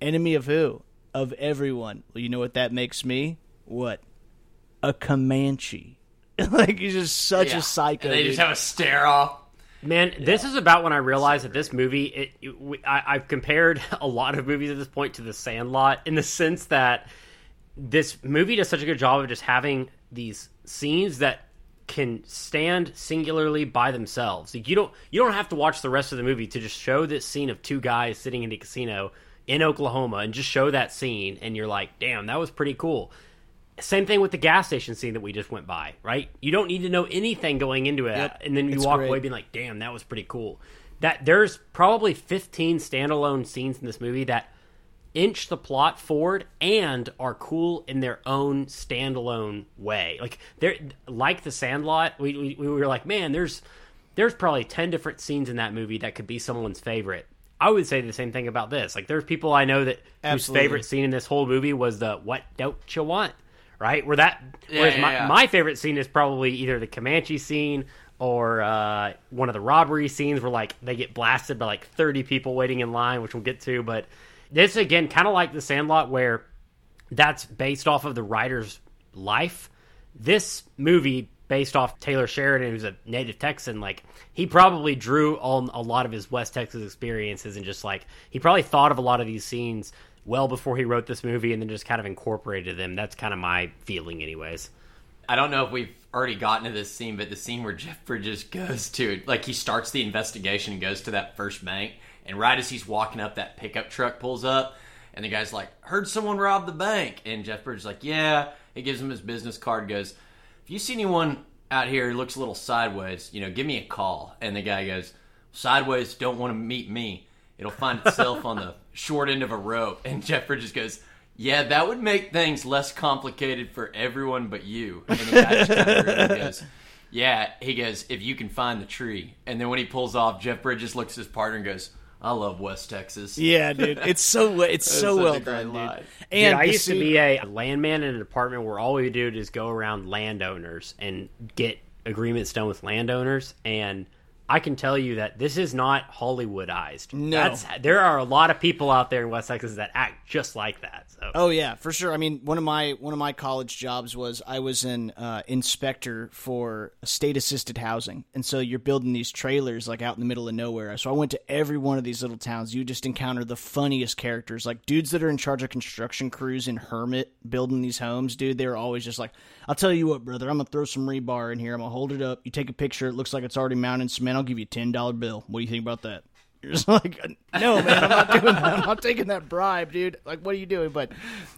Enemy of who? Of everyone. Well, you know what that makes me? What? A Comanche. like he's just such yeah. a psycho. And they dude. just have a stare off. Man, this is about when I realized that this movie. It, it, I, I've compared a lot of movies at this point to The Sandlot in the sense that this movie does such a good job of just having these scenes that can stand singularly by themselves. Like you don't you don't have to watch the rest of the movie to just show this scene of two guys sitting in a casino in Oklahoma and just show that scene and you're like, "Damn, that was pretty cool." Same thing with the gas station scene that we just went by, right? You don't need to know anything going into it, Yep. and then you It's walk great. away being like, "Damn, that was pretty cool." That there's probably 15 standalone scenes in this movie that inch the plot forward and are cool in their own standalone way. Like they're like the Sandlot. We, we we were like, man, there's there's probably 10 different scenes in that movie that could be someone's favorite. I would say the same thing about this. Like there's people I know that Absolutely. whose favorite scene in this whole movie was the "What don't you want?" Right? Where that whereas yeah, my, yeah. my favorite scene is probably either the Comanche scene or uh, one of the robbery scenes where like they get blasted by like 30 people waiting in line, which we'll get to. But this again, kind of like the Sandlot, where that's based off of the writer's life. This movie, based off Taylor Sheridan, who's a native Texan, like he probably drew on a lot of his West Texas experiences and just like he probably thought of a lot of these scenes well before he wrote this movie and then just kind of incorporated them. That's kind of my feeling, anyways. I don't know if we've already gotten to this scene, but the scene where Jeff Bridges goes to, like, he starts the investigation and goes to that first bank, and right as he's walking up, that pickup truck pulls up, and the guy's like, "Heard someone rob the bank," and Jeff Bridges like, "Yeah." He gives him his business card, goes, "If you see anyone out here who looks a little sideways, you know, give me a call." And the guy goes, "Sideways don't want to meet me. It'll find itself on the short end of a rope." And Jeff Bridges goes. Yeah, that would make things less complicated for everyone but you. And the guy just kinda goes, Yeah, he goes, if you can find the tree. And then when he pulls off, Jeff Bridges looks at his partner and goes, I love West Texas. Yeah, dude, it's so it's so well great done, dude. And Dude, I the used to be a landman in an apartment where all we would do is go around landowners and get agreements done with landowners. And I can tell you that this is not Hollywoodized. No. That's, there are a lot of people out there in West Texas that act just like that. So. Oh yeah, for sure. I mean, one of my one of my college jobs was I was an uh, inspector for state assisted housing, and so you're building these trailers like out in the middle of nowhere. So I went to every one of these little towns. You just encounter the funniest characters, like dudes that are in charge of construction crews in Hermit building these homes. Dude, they're always just like, "I'll tell you what, brother, I'm gonna throw some rebar in here. I'm gonna hold it up. You take a picture. It looks like it's already mounted in cement. I'll give you a ten dollar bill. What do you think about that?" You're just like, no, man, I'm not doing that. I'm not taking that bribe, dude. Like, what are you doing? But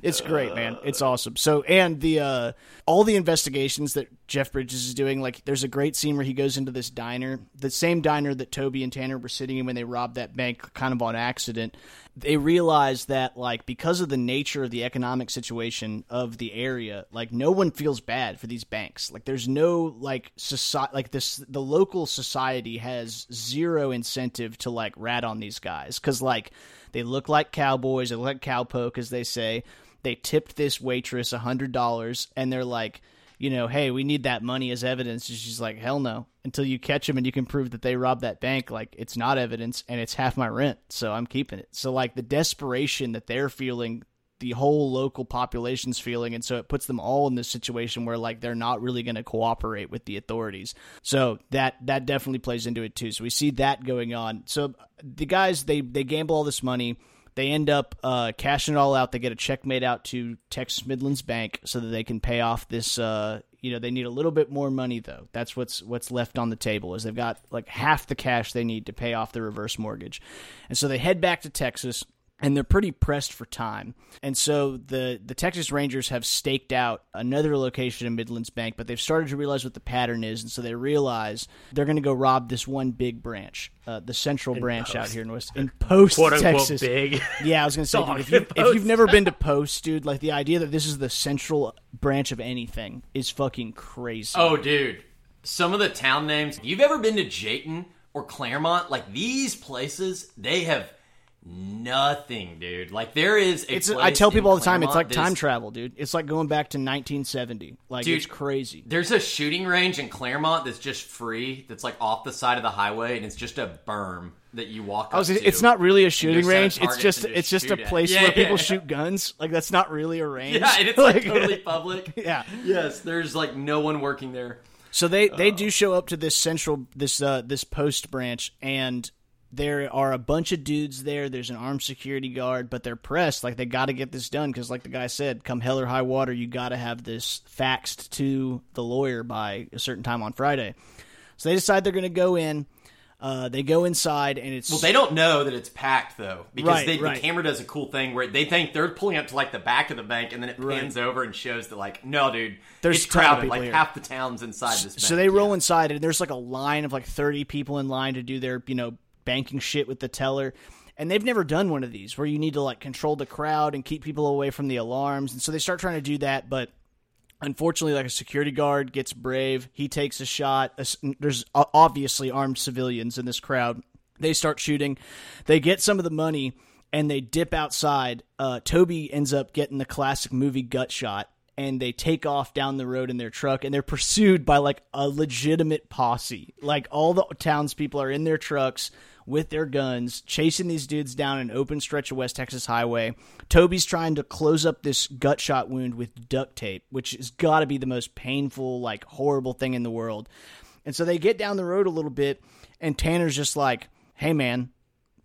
it's great, man. It's awesome. So, and the uh, all the investigations that Jeff Bridges is doing, like, there's a great scene where he goes into this diner, the same diner that Toby and Tanner were sitting in when they robbed that bank, kind of on accident. They realize that, like, because of the nature of the economic situation of the area, like, no one feels bad for these banks. Like, there's no like society, like this, the local society has zero incentive to like rat on these guys because like they look like cowboys, they look like cowpoke, as they say. They tipped this waitress a hundred dollars, and they're like, you know, hey, we need that money as evidence. And she's like, hell no. Until you catch them and you can prove that they robbed that bank, like it's not evidence and it's half my rent, so I'm keeping it. So like the desperation that they're feeling the whole local population's feeling and so it puts them all in this situation where like they're not really going to cooperate with the authorities so that that definitely plays into it too so we see that going on so the guys they they gamble all this money they end up uh, cashing it all out. They get a check made out to texas midlands bank so that they can pay off this uh, you know they need a little bit more money though. That's what's what's left on the table is they've got like half the cash they need to pay off the reverse mortgage. And so they head back to texas and they're pretty pressed for time. And so the the Texas Rangers have staked out another location in Midlands Bank, but they've started to realize what the pattern is, and so they realize they're going to go rob this one big branch, uh, the central branch Post. out here in West in Post, Quote Texas. big. Yeah, I was going to say, dude, if, you, if you've never been to Post, dude, like the idea that this is the central branch of anything is fucking crazy. Oh, dude. Some of the town names. If You've ever been to Jayton or Clairemont? Like these places, they have nothing, dude. Like there is a It's, I tell people all the time, it's like time travel, dude. It's like going back to 1970. Like Dude, it's crazy. There's a shooting range in Clairemont that's just free. That's like off the side of the highway, and it's just a berm that you walk. I was, up to. it's not really a shooting range. It's target just it's just a place Yeah, where yeah, people yeah. shoot guns. Like that's not really a range. Yeah, and it's like totally public. yeah. Yes, there's like no one working there. So they they Oh. do show up to this central this uh this post branch and there are a bunch of dudes there. There's an armed security guard, but they're pressed. Like they got to get this done because, like the guy said, come hell or high water, you got to have this faxed to the lawyer by a certain time on Friday. So they decide they're going to go in. Uh, they go inside, and it's Well, they don't know that it's packed though, because Right, they, right. the camera does a cool thing where they think they're pulling up to like the back of the bank, and then it Right. pans over and shows that like, no, dude, There's it's a ton of crowded. Like here. half the town's inside this. So bank. they roll Yeah. inside, and there's like a line of like 30 people in line to do their, you know, banking shit with the teller. And they've never done one of these where you need to like control the crowd and keep people away from the alarms. And so they start trying to do that, but unfortunately, like a security guard gets brave. He takes a shot. There's obviously armed civilians in this crowd. They start shooting. They get some of the money and they dip outside. Uh, Toby ends up getting the classic movie gut shot. And they take off down the road in their truck, and they're pursued by like a legitimate posse. Like all the townspeople are in their trucks with their guns, chasing these dudes down an open stretch of West Texas highway. Toby's trying to close up this gut shot wound with duct tape, which has got to be the most painful, like horrible thing in the world. And so they get down the road a little bit, and Tanner's just like, "Hey, man,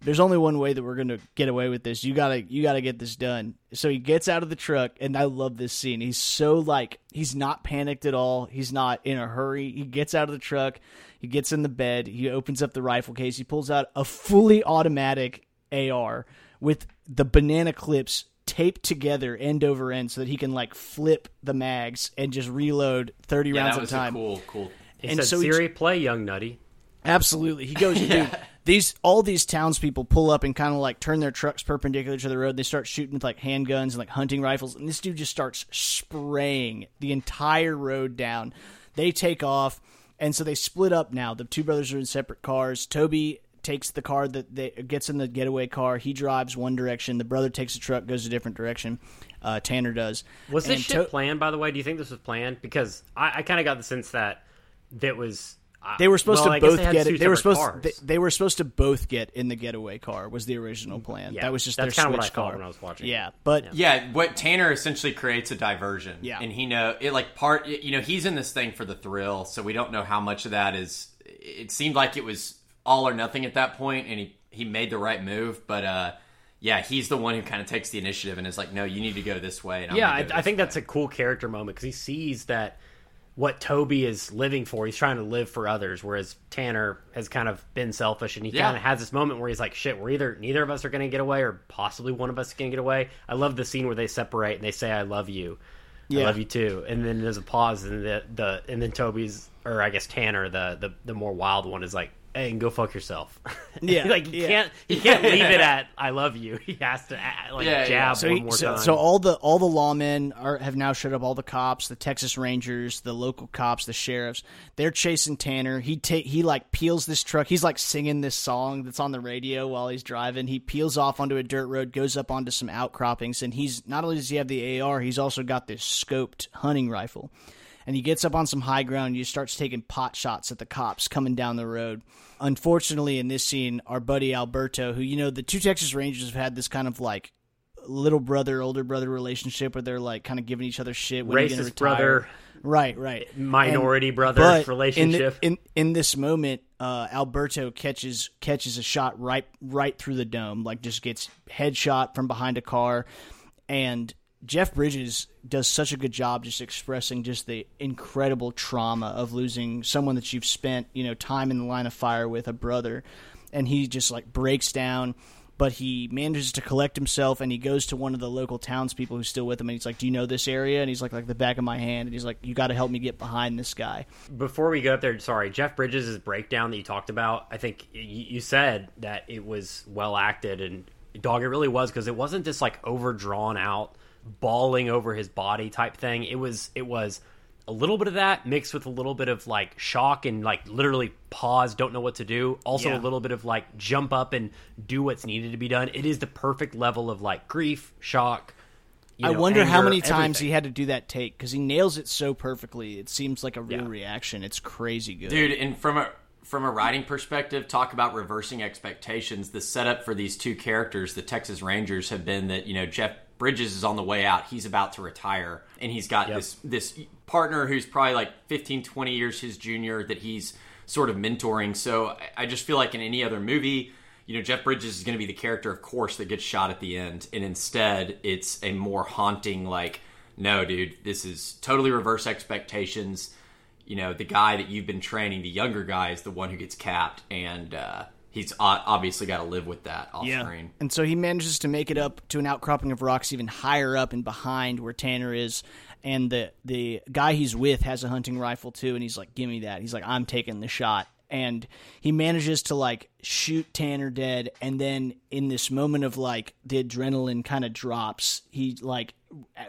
there's only one way that we're gonna get away with this. You gotta, you gotta get this done." So he gets out of the truck, and I love this scene. He's so like, he's not panicked at all. He's not in a hurry. He gets out of the truck. He gets in the bed. He opens up the rifle case. He pulls out a fully automatic AR with the banana clips taped together end over end so that he can like flip the mags and just reload 30 Yeah, rounds at a time. a cool, cool. He And said, so he- Siri, play Young Nutty. Absolutely. He goes, dude, these all these townspeople pull up and kind of like turn their trucks perpendicular to the road. They start shooting with like handguns and like hunting rifles, and this dude just starts spraying the entire road down. They take off, and so they split up now. The two brothers are in separate cars. Toby takes the car that they gets in the getaway car. He drives one direction. The brother takes the truck, goes a different direction. Uh, Tanner does. Was this And shit To- planned, by the way? Do you think this was planned? Because I, I kind of got the sense that that was They were supposed Well, to guess both get it. They were supposed they, cars. they were supposed to both get in the getaway car. Was the original plan? Yeah, that was just that's their kinda what switch I car when I was watching. Yeah, but Yeah, what Tanner essentially creates a diversion. Yeah. and he know it like part. You know, he's in this thing for the thrill, so we don't know how much of that is. It seemed like it was all or nothing at that point, and he he made the right move. But uh, yeah, he's the one who kind of takes the initiative and is like, "No, you need to go this way." And I'm yeah, gonna I, go I think way." that's a cool character moment because he sees that what Toby is living for, he's trying to live for others, whereas Tanner has kind of been selfish, and he Yeah. kind of has this moment where he's like, "Shit, we're either neither of us are going to get away, or possibly one of us is going to get away." I love the scene where they separate and they say, "I love you." I love you too. And then there's a pause, and the, the and then Toby's, or I guess Tanner, the the, the more wild one, is like, "Hey, and go fuck yourself." Yeah, like he yeah. can't he can't leave it at "I love you." He has to uh, like Yeah, yeah. jab so, one he- more so, time. so all the all the lawmen are have now showed up. All the cops, the Texas Rangers, the local cops, the sheriffs. They're chasing Tanner. He take he like peels this truck. He's like singing this song that's on the radio while he's driving. He peels off onto a dirt road, goes up onto some outcroppings, and he's not only does he have the AR, he's also got this scoped hunting rifle. And he gets up on some high ground and he starts taking pot shots at the cops coming down the road. Unfortunately, in this scene, our buddy Alberto, who you know, the two Texas Rangers have had this kind of like little brother older brother relationship where they're like kind of giving each other shit when Racist brother. right right Minority brother but relationship. in, the, in in this moment uh alberto catches catches a shot right right through the dome like just gets headshot from behind a car and jeff bridges does such a good job just expressing just the incredible trauma of losing someone that you've spent you know time in the line of fire with a brother and he just like breaks down but he manages to collect himself and he goes to one of the local townspeople who's still with him and he's like do you know this area and he's like like the back of my hand and he's like you got to help me get behind this guy Before we go up there, sorry, Jeff Bridges' breakdown that you talked about. I think you, you said that it was well acted, and dog, it really was because it wasn't just like overdrawn out, bawling over his body type thing. It was it was a little bit of that mixed with a little bit of like shock and like literally pause, don't know what to do. Also Yeah. a little bit of like jump up and do what's needed to be done. It is the perfect level of like grief, shock. you I know, wonder how anger, many times everything. he had to do that take because he nails it so perfectly. It seems like a real Yeah. reaction. It's crazy good. dude and from a from a writing perspective talk about reversing expectations the setup for these two characters the texas rangers have been that you know jeff bridges is on the way out. He's about to retire and he's got this this partner who's probably like 15 20 years his junior that he's sort of mentoring. So I- i just feel like in any other movie you know jeff bridges is going to be the character of course that gets shot at the end and instead it's a more haunting like no dude this is totally reverse expectations. You know, the guy that you've been training, the younger guy, is the one who gets capped, and uh, he's obviously got to live with that off screen. And so he manages to make it up to an outcropping of rocks even higher up and behind where Tanner is. And the the guy he's with has a hunting rifle too, and he's like, "Give me that." He's like, "I'm taking the shot." And he manages to like shoot Tanner dead, and then in this moment of like the adrenaline kind of drops, he like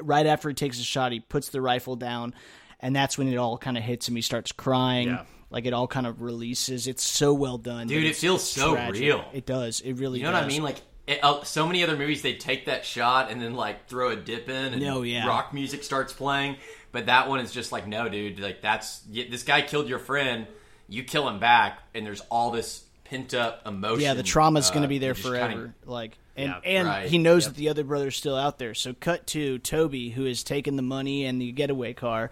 right after he takes a shot, he puts the rifle down, and that's when it all kind of hits him. He starts crying, Yeah. Like it all kind of releases. It's so well done, Dude, it feels so tragic. real. It does. It really. You know what I mean? Like, it, uh, so many other movies, they take that shot and then like throw a dip in, and Oh, yeah. rock music starts playing. But that one is just like, no, dude, like that's y- this guy killed your friend. You kill him back, and there's all this pent up emotion. Yeah, the trauma's uh, going to be there forever. kinda- like, and Yeah, and right. he knows Yep. that the other brother's still out there. So, cut to Toby, who has taken the money and the getaway car,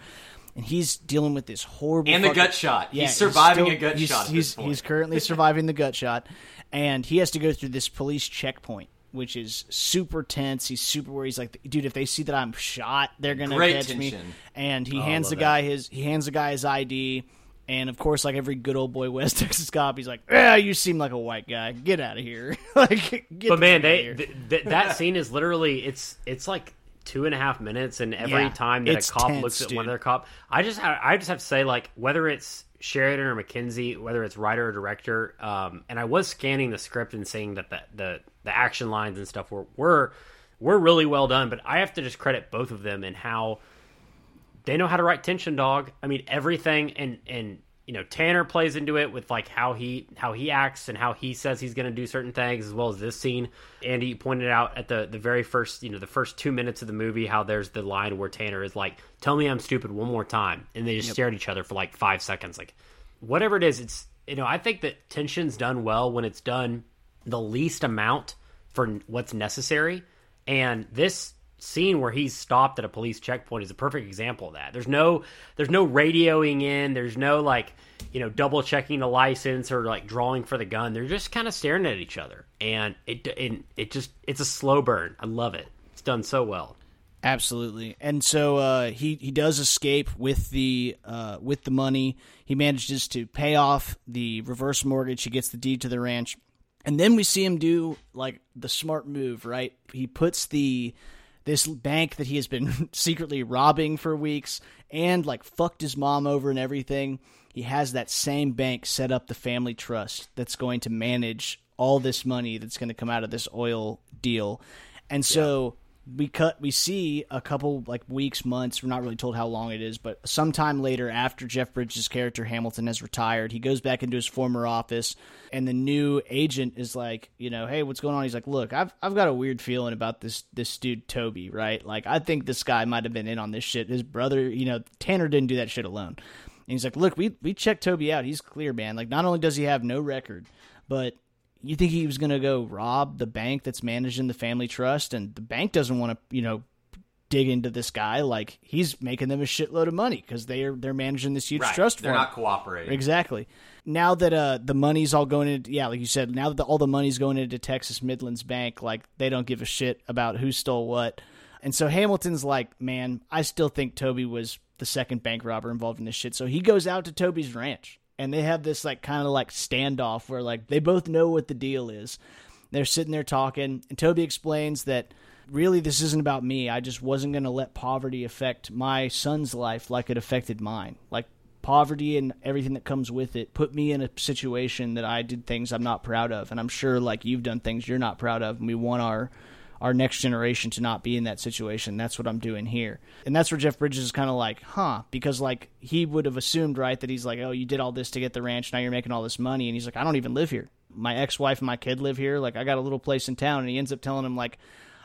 and he's dealing with this horrible And the fucking- gut shot. Yeah, he's surviving still- a gut he's, shot. At he's, this point. he's currently surviving the gut shot, and he has to go through this police checkpoint. Which is super tense. He's super worried. he's like, dude, if they see that I'm shot, they're gonna Great catch me. tension. And he Oh, hands love the that. guy his he hands the guy his ID, and of course, like every good old boy West Texas cop, he's like, "Yeah, you seem like a white guy. Get out of here!" like, get But man, fuck they here. th- th- that scene is literally it's it's like two and a half minutes, and every Yeah, time that a cop tense, looks at one dude. of their cop, I just have, I just have to say like whether it's Sheridan or Mackenzie, whether it's writer or director, um, and I was scanning the script and seeing that the the, the action lines and stuff were were were really well done, but I have to just credit both of them and how they know how to write tension dog i mean everything and and you know tanner plays into it with like how he how he acts and how he says he's going to do certain things as well as this scene. Andy pointed out at the the very first you know the first two minutes of the movie how there's the line where tanner is like tell me i'm stupid one more time and they just stare at each other for like five seconds. Like whatever it is, it's you know I think that tension's done well when it's done the least amount for what's necessary, and this scene where he's stopped at a police checkpoint is a perfect example of that. There's no there's no radioing in, there's no like, you know, double checking the license or like drawing for the gun. They're just kind of staring at each other. And it it, it just it's a slow burn. I love it. It's done so well. Absolutely. And so uh, he he does escape with the uh, with the money. He manages to pay off the reverse mortgage. He gets the deed to the ranch. And then we see him do like the smart move, right? He puts the this bank that he has been secretly robbing for weeks and like fucked his mom over and everything. He has that same bank set up the family trust that's going to manage all this money that's going to come out of this oil deal. And so we cut we see a couple like weeks months we're not really told how long it is but sometime later after jeff bridges character hamilton has retired he goes back into his former office and the new agent is like you know hey what's going on? He's like look i've, I've got a weird feeling about this this dude toby right? Like i think this guy might have been in on this shit. His brother you know tanner didn't do that shit alone. And he's like look we we checked toby out. He's clear man. Like not only does he have no record but you think he was going to go rob the bank that's managing the family trust and the bank doesn't want to you know dig into this guy like he's making them a shitload of money because they're they're managing this huge Right. trust They're him. not cooperating. exactly now that uh the money's all going into yeah like you said now that the, all the money's going into texas midlands bank like they don't give a shit about who stole what and so hamilton's like man i still think toby was the second bank robber involved in this shit so he goes out to toby's ranch and they have this like kind of like standoff where like they both know what the deal is. They're sitting there talking and toby explains that really this isn't about me. I just wasn't going to let poverty affect my son's life like it affected mine. Like poverty and everything that comes with it put me in a situation that I did things I'm not proud of and I'm sure like you've done things you're not proud of and we want our our next generation to not be in that situation that's what I'm doing here and that's where Jeff Bridges is kind of like huh because like he would have assumed right that he's like oh you did all this to get the ranch now you're making all this money and he's like I don't even live here my ex-wife and my kid live here like I got a little place in town and he ends up telling him like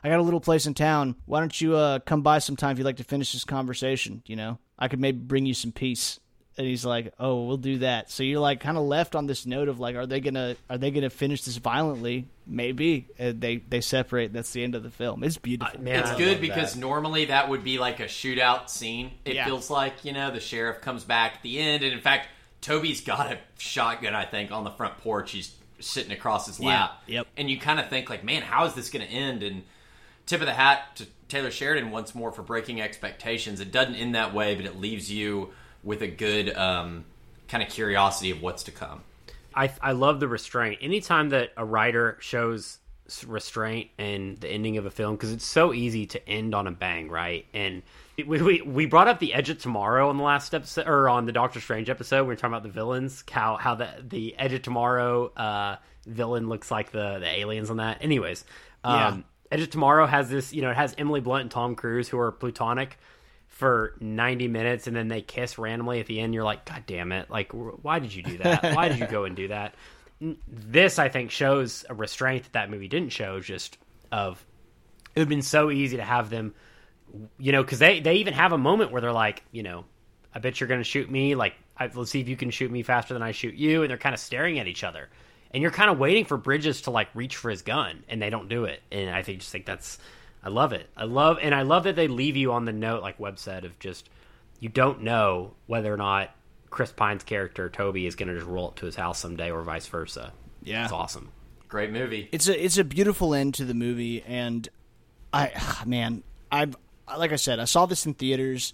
I got a little place in town. Why don't you uh, come by sometime if you'd like to finish this conversation? You know, I could maybe bring you some peace. And he's like, "Oh, we'll do that." So you're like kind of left on this note of like, are they gonna are they gonna finish this violently? Maybe and they they separate. That's the end of the film. It's beautiful. Man, it's I good because that. normally that would be like a shootout scene. It Yeah. feels like, you know, the sheriff comes back at the end. And in fact, Toby's got a shotgun, I think, on the front porch. He's sitting across his lap. Yep. And you kind of think, like, man, how is this going to end? And tip of the hat to Taylor Sheridan once more for breaking expectations. It doesn't end that way, but it leaves you with a good um, kind of curiosity of what's to come. I I love the restraint. Anytime that a writer shows restraint in the ending of a film, because it's so easy to end on a bang, right? And we, we we brought up the Edge of Tomorrow on the last episode, or on the Doctor Strange episode. We were talking about the villains, how how the the Edge of Tomorrow uh, villain looks like the the aliens on that. Anyways, um, Yeah. Edge of Tomorrow has this, you know, it has Emily Blunt and Tom Cruise who are plutonic for 90 minutes and then they kiss randomly at the end. You're like, God damn it. Like, why did you do that? Why did you go and do that? This, I think, shows a restraint that that movie didn't show, just of it would have been so easy to have them, you know, because they, they even have a moment where they're like, you know, I bet you're to shoot me. Like, I, let's see if you can shoot me faster than I shoot you. And they're kind of staring at each other. And you're kind of waiting for Bridges to like reach for his gun, and they don't do it. And I think just think that's, I love it. I love, and I love that they leave you on the note, like Webb said, of just you don't know whether or not Chris Pine's character Toby is going to just roll up to his house someday, or vice versa. Yeah. it's awesome. Great movie. it's a it's a beautiful end to the movie and i man i've like i said i saw this in theaters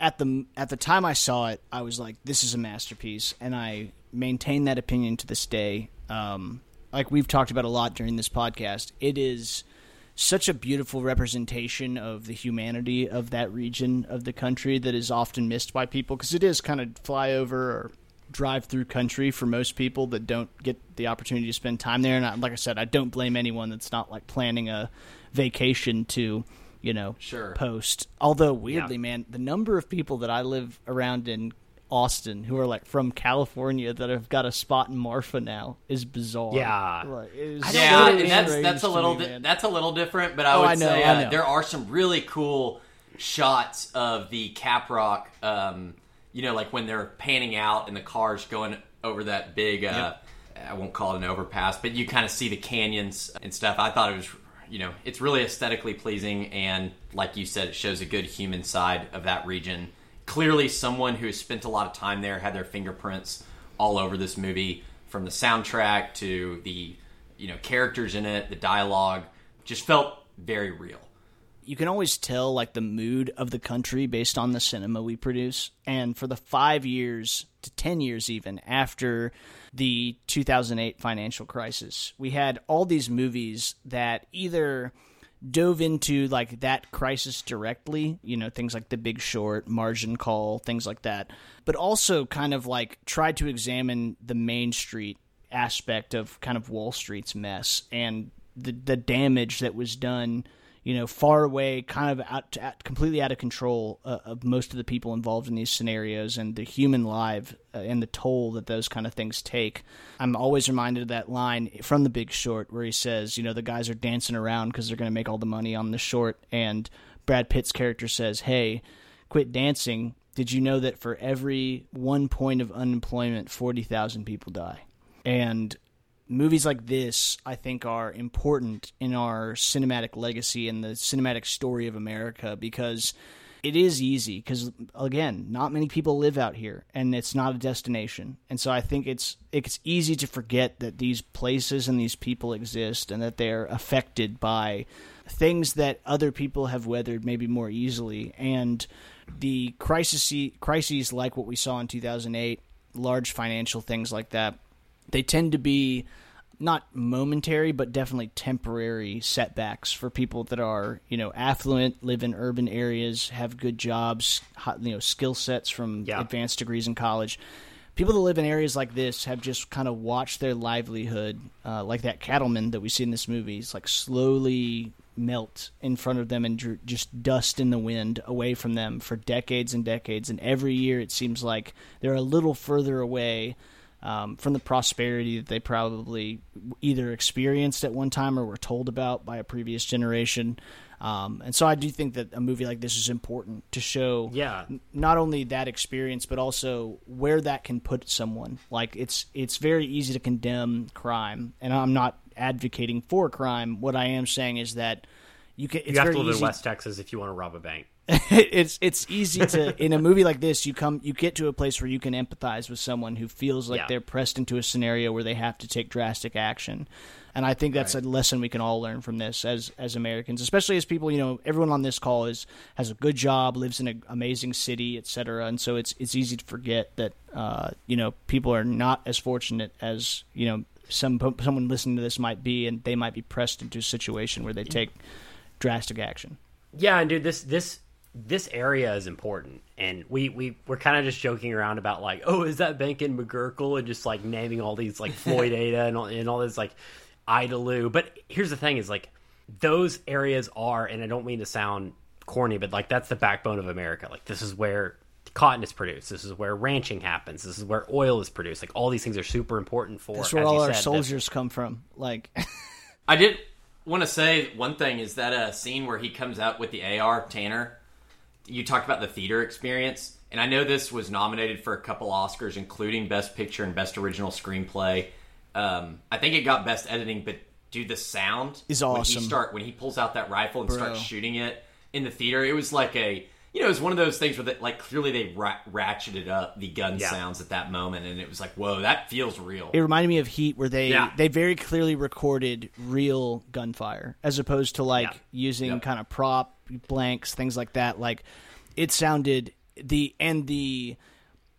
at the at the time i saw it i was like this is a masterpiece and i maintain that opinion to this day um, like we've talked about a lot during this podcast it is such a beautiful representation of the humanity of that region of the country that is often missed by people because it is kind of flyover or drive through country for most people that don't get the opportunity to spend time there. And I, like I said, I don't blame anyone that's not like planning a vacation to, you know, Sure. post. Although weirdly, Yeah. man, the number of people that I live around in Austin who are like from California that have got a spot in Marfa now is bizarre. Yeah. Like, it is I so Yeah, and that's that's a little me, di- that's a little different, but I Oh, would I know, say I uh, there are some really cool shots of the Caprock um, You know, like when they're panning out and the cars going over that big. Uh, I won't call it an overpass, but you kind of see the canyons and stuff. I thought it was, you know, it's really aesthetically pleasing, and like you said, it shows a good human side of that region. Clearly, someone who spent a lot of time there had their fingerprints all over this movie, from the soundtrack to the, you know, characters in it, the dialogue, just felt very real you can always tell like the mood of the country based on the cinema we produce. And for the five years to 10 years even after the 2008 financial crisis, we had all these movies that either dove into like that crisis directly, you know, things like The Big Short, Margin Call, things like that, but also kind of like tried to examine the Main Street aspect of kind of Wall Street's mess and the the damage that was done you know, far away, kind of out, out completely out of control uh, of most of the people involved in these scenarios and the human life uh, and the toll that those kind of things take. I'm always reminded of that line from The Big Short where he says, you know, the guys are dancing around because they're going to make all the money on the short, and Brad Pitt's character says, "Hey, quit dancing." Did you know that for every one point of unemployment, 40,000 people die? And movies like this, I think, are important in our cinematic legacy and the cinematic story of America because it is easy because again not many people live out here and it's not a destination. And so i think it's it's easy to forget that these places and these people exist and that they're affected by things that other people have weathered maybe more easily. And the crises crises like what we saw in 2008 large financial things like that they tend to be not momentary but definitely temporary setbacks for people that are you know affluent live in urban areas have good jobs you know skill sets from yeah. advanced degrees in college. People that live in areas like this have just kind of watched their livelihood uh, like that cattleman that we see in this movie. It's like slowly melt in front of them and dr- just dust in the wind away from them for decades and decades. And every year it seems like they're a little further away um, from the prosperity that they probably either experienced at one time or were told about by a previous generation. Um, and so I do think that a movie like this is important to show yeah. N- not only that experience but also where that can put someone. Like it's it's very easy to condemn crime, and I'm not advocating for crime. What I am saying is that you can. you have to live easy. in West Texas if you want to rob a bank. it's it's easy to in a movie like this you come you get to a place where you can empathize with someone who feels like yeah. they're pressed into a scenario where they have to take drastic action and I think that's right. a lesson we can all learn from this as as Americans especially as people you know everyone on this call is has a good job lives in an amazing city etc and so it's it's easy to forget that uh, you know people are not as fortunate as you know some someone listening to this might be and they might be pressed into a situation where they take drastic action yeah and dude this this this area is important. And we we we're kind of just joking around about like oh is that bank in mcgurkle? And just like naming all these like floydada and all, and all this like Idalou. But here's the thing is like those areas are and i don't mean to sound corny but like that's the backbone of america. Like this is where cotton is produced. This is where ranching happens. This is where oil is produced. Like all these things are super important for that's where all our said, soldiers come from like. I did want to say one thing is that a scene where he comes out with the ar tanner you talked about the theater experience, and I know this was nominated for a couple Oscars, including Best Picture and Best Original Screenplay. Um, I think it got Best Editing, but dude, the sound is awesome. When he start when he pulls out that rifle and Bro. starts shooting it in the theater, it was like a you know, it was one of those things where, they, like, clearly they ra- ratcheted up the gun yeah. sounds at that moment, and it was like, whoa, that feels real. It reminded me of Heat, where they yeah. they very clearly recorded real gunfire, as opposed to like yeah. using yep. kind of prop blanks, things like that. Like, it sounded the and the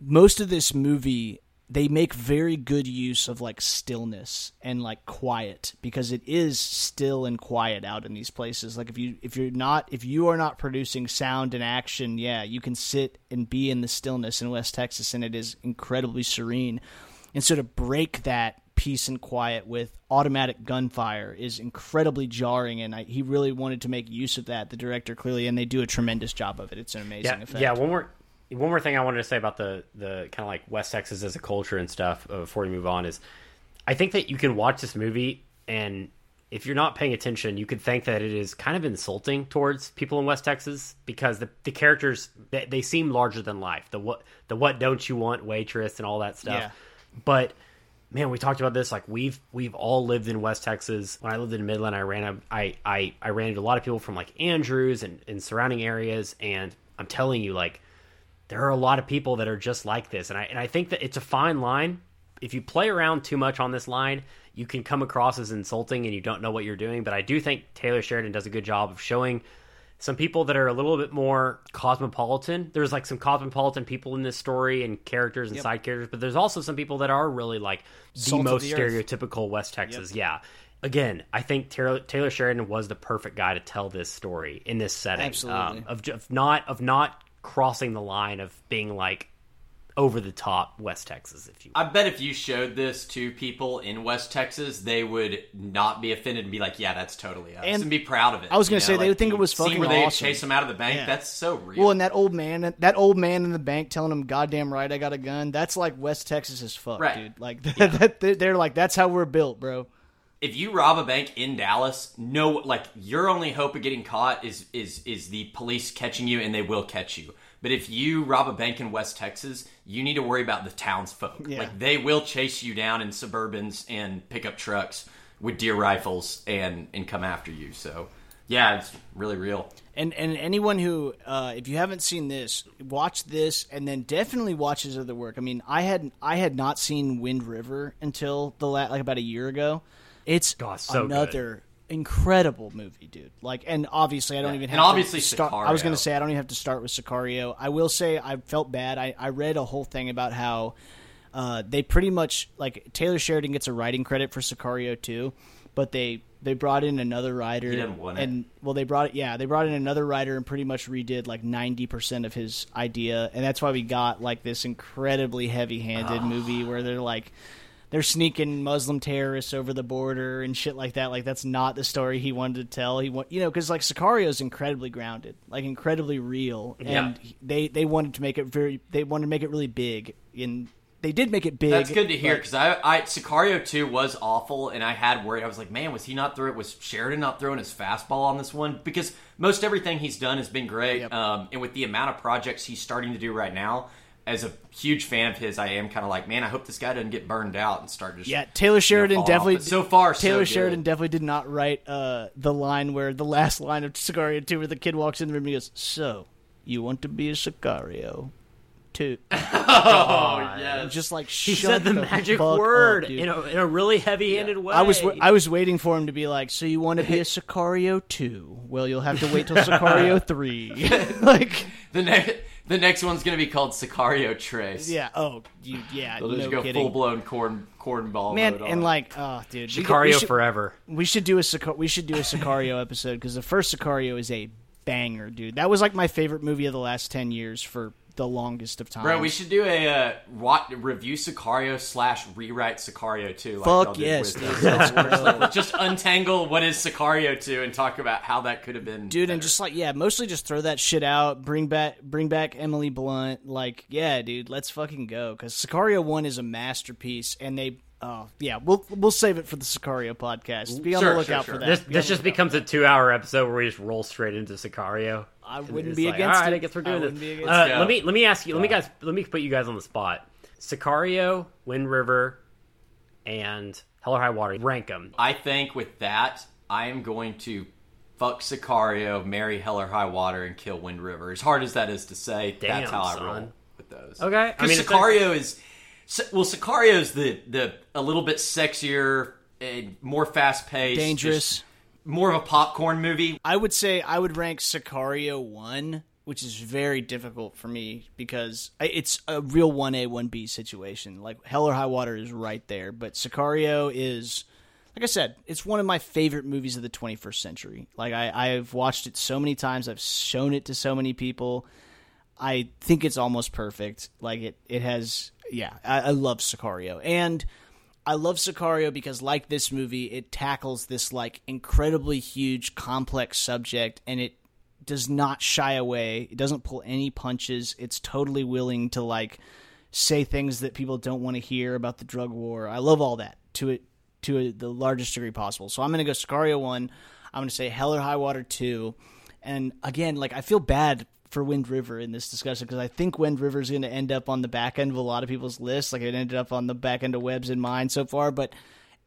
most of this movie they make very good use of like stillness and like quiet because it is still and quiet out in these places. Like if you if you're not if you are not producing sound and action yeah you can sit and be in the stillness in west texas and it is incredibly serene. And so to break that peace and quiet with automatic gunfire is incredibly jarring and I, he really wanted to make use of that the director clearly and they do a tremendous job of it. It's an amazing yeah, effect. yeah one more one more thing I wanted to say about the the kind of like West Texas as a culture and stuff uh, before we move on is, I think that you can watch this movie and if you're not paying attention, you could think that it is kind of insulting towards people in West Texas because the, the characters they, they seem larger than life. The what the what don't you want waitress and all that stuff. Yeah. But man, we talked about this. Like we've we've all lived in West Texas. When I lived in Midland, I ran a, I, I I ran into a lot of people from like Andrews and, and surrounding areas, and I'm telling you, like there are a lot of people that are just like this, and I and I think that it's a fine line. If you play around too much on this line, you can come across as insulting and you don't know what you're doing. But I do think Taylor Sheridan does a good job of showing some people that are a little bit more cosmopolitan. There's like some cosmopolitan people in this story and characters and side characters, but there's also some people that are really like the Salt most the stereotypical West Texas. Yeah. Again, I think Taylor, Taylor Sheridan was the perfect guy to tell this story in this setting. Absolutely. Um, of, of not of not crossing the line of being like over the top West Texas, if you. I bet if you showed this to people in West Texas, they would not be offended and be like, "Yeah, that's totally us," And and, be proud of it. I was gonna you say, know, they like would think it was scene fucking where they awesome. chase him out of the bank. Yeah. That's so real. Well, and that old man, that old man in the bank telling him, "Goddamn right, I got a gun." That's like West Texas as fuck, Right. dude. Like that, they're like, that's how we're built, bro. If you rob a bank in Dallas, no, like your only hope of getting caught is is is the police catching you, and they will catch you. But if you rob a bank in West Texas, you need to worry about the townsfolk. Yeah. Like they will chase you down in Suburbans and pickup trucks with deer rifles and and come after you. So yeah, it's really real. And and anyone who, uh, if you haven't seen this, watch this, and then definitely watch his other work. I mean, I had I had not seen Wind River until the la- like about a year ago. It's God, so good. another incredible movie, dude. Like, and obviously, I don't Yeah. even And have obviously to start. I was gonna say I don't even have to start with Sicario. I will say I felt bad. I I read a whole thing about how uh, they pretty much like Taylor Sheridan gets a writing credit for Sicario too, but they they brought in another writer He didn't want it. and well they brought it yeah they brought in another writer and pretty much redid like 90% of his idea and that's why we got like this incredibly heavy-handed movie where they're like they're sneaking Muslim terrorists over the border and shit like that. Like that's not the story he wanted to tell. He want you know because like Sicario is incredibly grounded, like incredibly real, and Yeah. they they wanted to make it very they wanted to make it really big. And they did make it big. That's good to hear because I, I Sicario two was awful, and I had worried. I was like, man, was he not throw it Was Sheridan not throwing his fastball on this one? Because most everything he's done has been great, Yep. um, and with the amount of projects he's starting to do right now, as a huge fan of his, I am kind of like, man, I hope this guy doesn't get burned out and start just Yeah, Taylor Sheridan fall off. definitely. So far, so Taylor good. Sheridan definitely did not write uh, the line where the last line of Sicario two, where the kid walks in the room and he goes, "So, you want to be a Sicario?" Two. Oh yes, Just like He said the, the magic word up, in, a, in a really heavy-handed way. I was I was waiting for him to be like, "So you want to be a Sicario two? Well, you'll have to wait till Sicario three. like, the next the next one's gonna be called Sicario Tres. yeah, oh, you, yeah, they'll just no go kidding, full blown corn cornball man. mode on And it. like, oh, dude, we- we Sicario should- forever. We should do a Sica- we should do a Sicario episode because the first Sicario is a banger, dude. That was like my favorite movie of the last ten years for the longest of time. Bro, we should do a uh, wat- review Sicario slash rewrite Sicario 2. Like Fuck y'all yes, dude. uh, Salesforce. Like, just untangle what is Sicario 2 and talk about how that could have been. dude, and better. just like yeah, mostly just throw that shit out. Bring back bring back Emily Blunt. Like yeah, dude, let's fucking go because Sicario one is a masterpiece, and they. Oh yeah, we'll we'll save it for the Sicario podcast. Be on Sure, the lookout sure. for that. This, Be this just becomes a two-hour episode where we just roll straight into Sicario. I wouldn't be like, against All right, it. I guess we're doing this. Uh, it. let me let me ask you. Let me guys. Let me put you guys on the spot. Sicario, Wind River, and Hell or High Water. Rank them. I think with that, I am going to fuck Sicario, marry Hell or High Water, and kill Wind River. As hard as that is to say, Damn, that's how I son. roll with those. Okay, I Because mean, it's- Sicario is. Well, Sicario is the, the a little bit sexier, and more fast paced, dangerous. More of a popcorn movie. I would say I would rank Sicario one, which is very difficult for me because it's a real one A one B situation. Like Hell or High Water is right there, but Sicario is, like I said, it's one of my favorite movies of the 21st century. Like I, I've watched it so many times, I've shown it to so many people. I think it's almost perfect. Like it, it has. Yeah, I, I love Sicario, and I love Sicario because, like this movie, it tackles this like incredibly huge, complex subject, and it does not shy away. It doesn't pull any punches. It's totally willing to like say things that people don't want to hear about the drug war. I love all that to it to a, the largest degree possible. So I'm going to go Sicario one. I'm going to say Hell or High Water two, and again, like I feel bad for Wind River in this discussion because I think Wind River is going to end up on the back end of a lot of people's lists. Like it ended up on the back end of Webb's in mine so far, but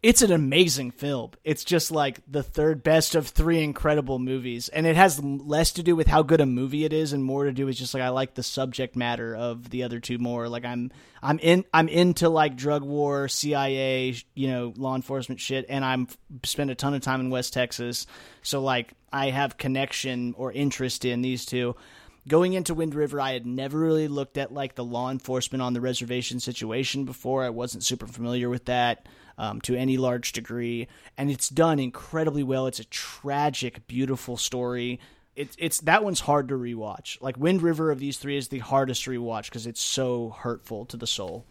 it's an amazing film. It's just like the third best of three incredible movies, and it has less to do with how good a movie it is, and more to do with just like I like the subject matter of the other two more. Like I'm, I'm in, I'm into like drug war, CIA, you know, law enforcement shit, and I'm spent a ton of time in West Texas, so like I have connection or interest in these two going into Wind River, I had never really looked at like the law enforcement on the reservation situation before. I wasn't super familiar with that um, to any large degree, and it's done incredibly well. It's a tragic, beautiful story. It's it's that one's hard to rewatch. Like Wind River of these three is the hardest to rewatch because it's so hurtful to the soul.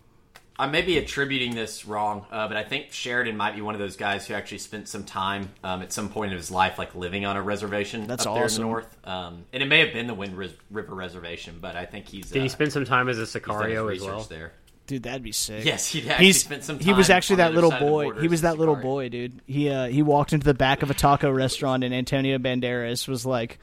I may be attributing this wrong, uh, but I think Sheridan might be one of those guys who actually spent some time um, at some point in his life, like living on a reservation That's up there in the awesome. north. Um, and it may have been the Wind Ris- River Reservation, but I think he's Did uh, he spend some time as a he's done his Sicario as well? there. Dude, that'd be sick. Yes, he'd actually He's spent some he was actually on that little side of the boy. He was that little Sicario. boy, dude. He uh, he walked into the back of a taco restaurant, and Antonio Banderas was like,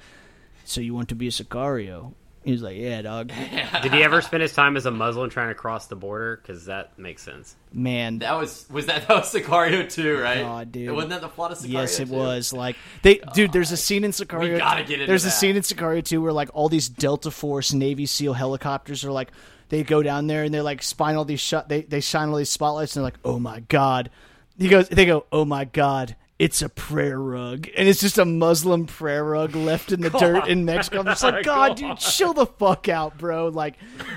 "So you want to be a Sicario?" He was like, "Yeah, dog." Did he ever spend his time as a Muslim trying to cross the border? Because that makes sense. Man, That was was that that was Sicario two, right? God, dude. Wasn't that the plot of Sicario? Yes, it too? was. Like they, dude. There's a scene in Sicario. We gotta get into There's a scene in Sicario two where like all these Delta Force Navy SEAL helicopters are like they go down there and they're like spine all these shot. They they shine all these spotlights and they're like, oh my god. He goes. They go, oh my god. It's a prayer rug, and it's just a Muslim prayer rug left in the dirt in Mexico. I'm just like, God, dude, chill the fuck out, bro. Like,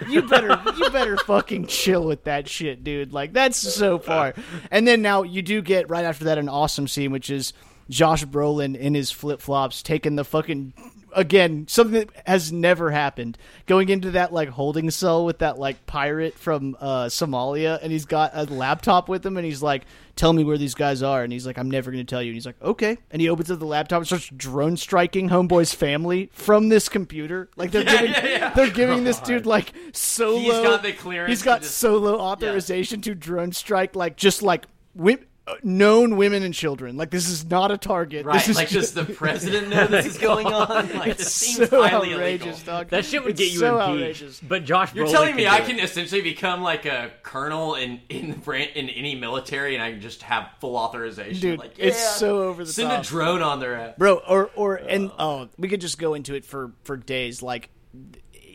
you better, you better fucking chill with that shit, dude. Like, that's so far. And then now you do get right after that an awesome scene, which is Josh Brolin in his flip flops taking the fucking again something that has never happened. Going into that like holding cell with that like pirate from uh Somalia and he's got a laptop with him and he's like tell me where these guys are. And he's like I'm never going to tell you. And he's like okay. And he opens up the laptop and starts drone striking homeboy's family from this computer. Like they're giving they're giving this dude like solo He's got the clearance he's got just- solo authorization to drone strike like just like wi- uh, known women and children like this is not a target Right, this is like just the president know this is going on? Like this it's seems so highly outrageous, illegal. dog. That shit would It's get you so impeached. outrageous. But Josh, You're Brolin telling me I can it. essentially become like a colonel in in the in any military, and I can just have full authorization. Dude, like, it's yeah, so over the Send top. a drone on their ass. bro or or and oh we could just go into it for for days like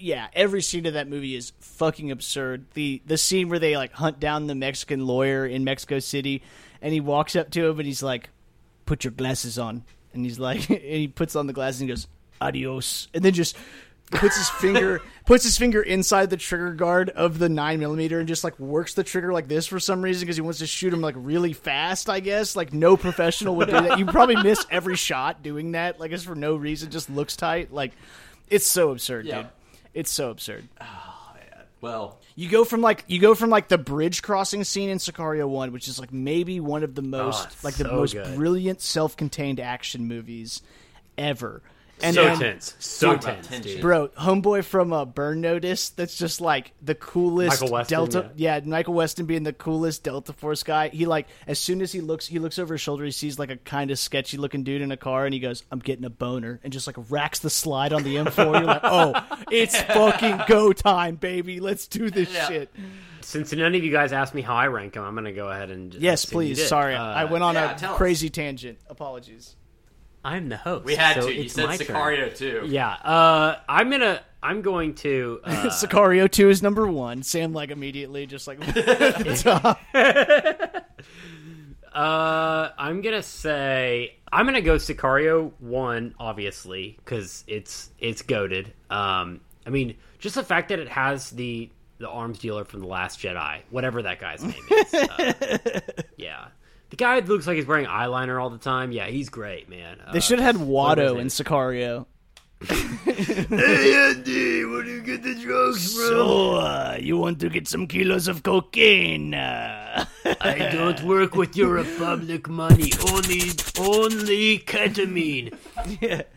yeah every scene of that movie is fucking absurd. The the scene where they like hunt down the mexican lawyer in mexico city and he walks up to him and he's like put your glasses on. And he's like and he puts on the glasses and goes adios. And then just puts his finger puts his finger inside the trigger guard of the 9 millimeter and just like works the trigger like this for some reason because he wants to shoot him like really fast i guess. Like no professional would do that. You probably miss every shot doing that like it's for no reason just looks tight. Like it's so absurd Yeah. dude it's so absurd oh, Well, you go from like you go from like the bridge crossing scene in Sicario One, which is like maybe one of the oh, most it's like the so most good. brilliant self-contained action movies ever. And so then, tense, so Talk about tense, tension. dude. bro, homeboy from uh, Burn Notice. That's just like the coolest Michael Westen, Delta. Yeah. Michael Westen being the coolest Delta Force guy. He like as soon as he looks, he looks over his shoulder. He sees like a kind of sketchy looking dude in a car, and he goes, "I'm getting a boner," and just like racks the slide on the M4. You're like, "Oh, it's fucking go time, baby. Let's do this Yeah. shit." Since none of you guys asked me how I rank them, I'm going to go ahead and just Yes, please. Sorry, Uh, I went on yeah, a tell us. crazy tangent. Apologies. I'm the host. we had so to. You it's said my turn. Sicario two. Yeah, uh, I'm gonna. I'm going to. Uh, Sicario two is number one. Sam like immediately just like at. Uh, I'm gonna say I'm gonna go Sicario one, obviously, because it's it's goaded. Um, I mean, just the fact that it has the the arms dealer from the Last Jedi, whatever that guy's name is. Uh, yeah, the guy that looks like he's wearing eyeliner all the time. Yeah, he's great, man. Uh, They should have had Watto in Sicario. Hey Andy, where do you get the drugs from? So, uh, you want to get some kilos of cocaine? Uh, I don't work with your Republic money. Only, only ketamine.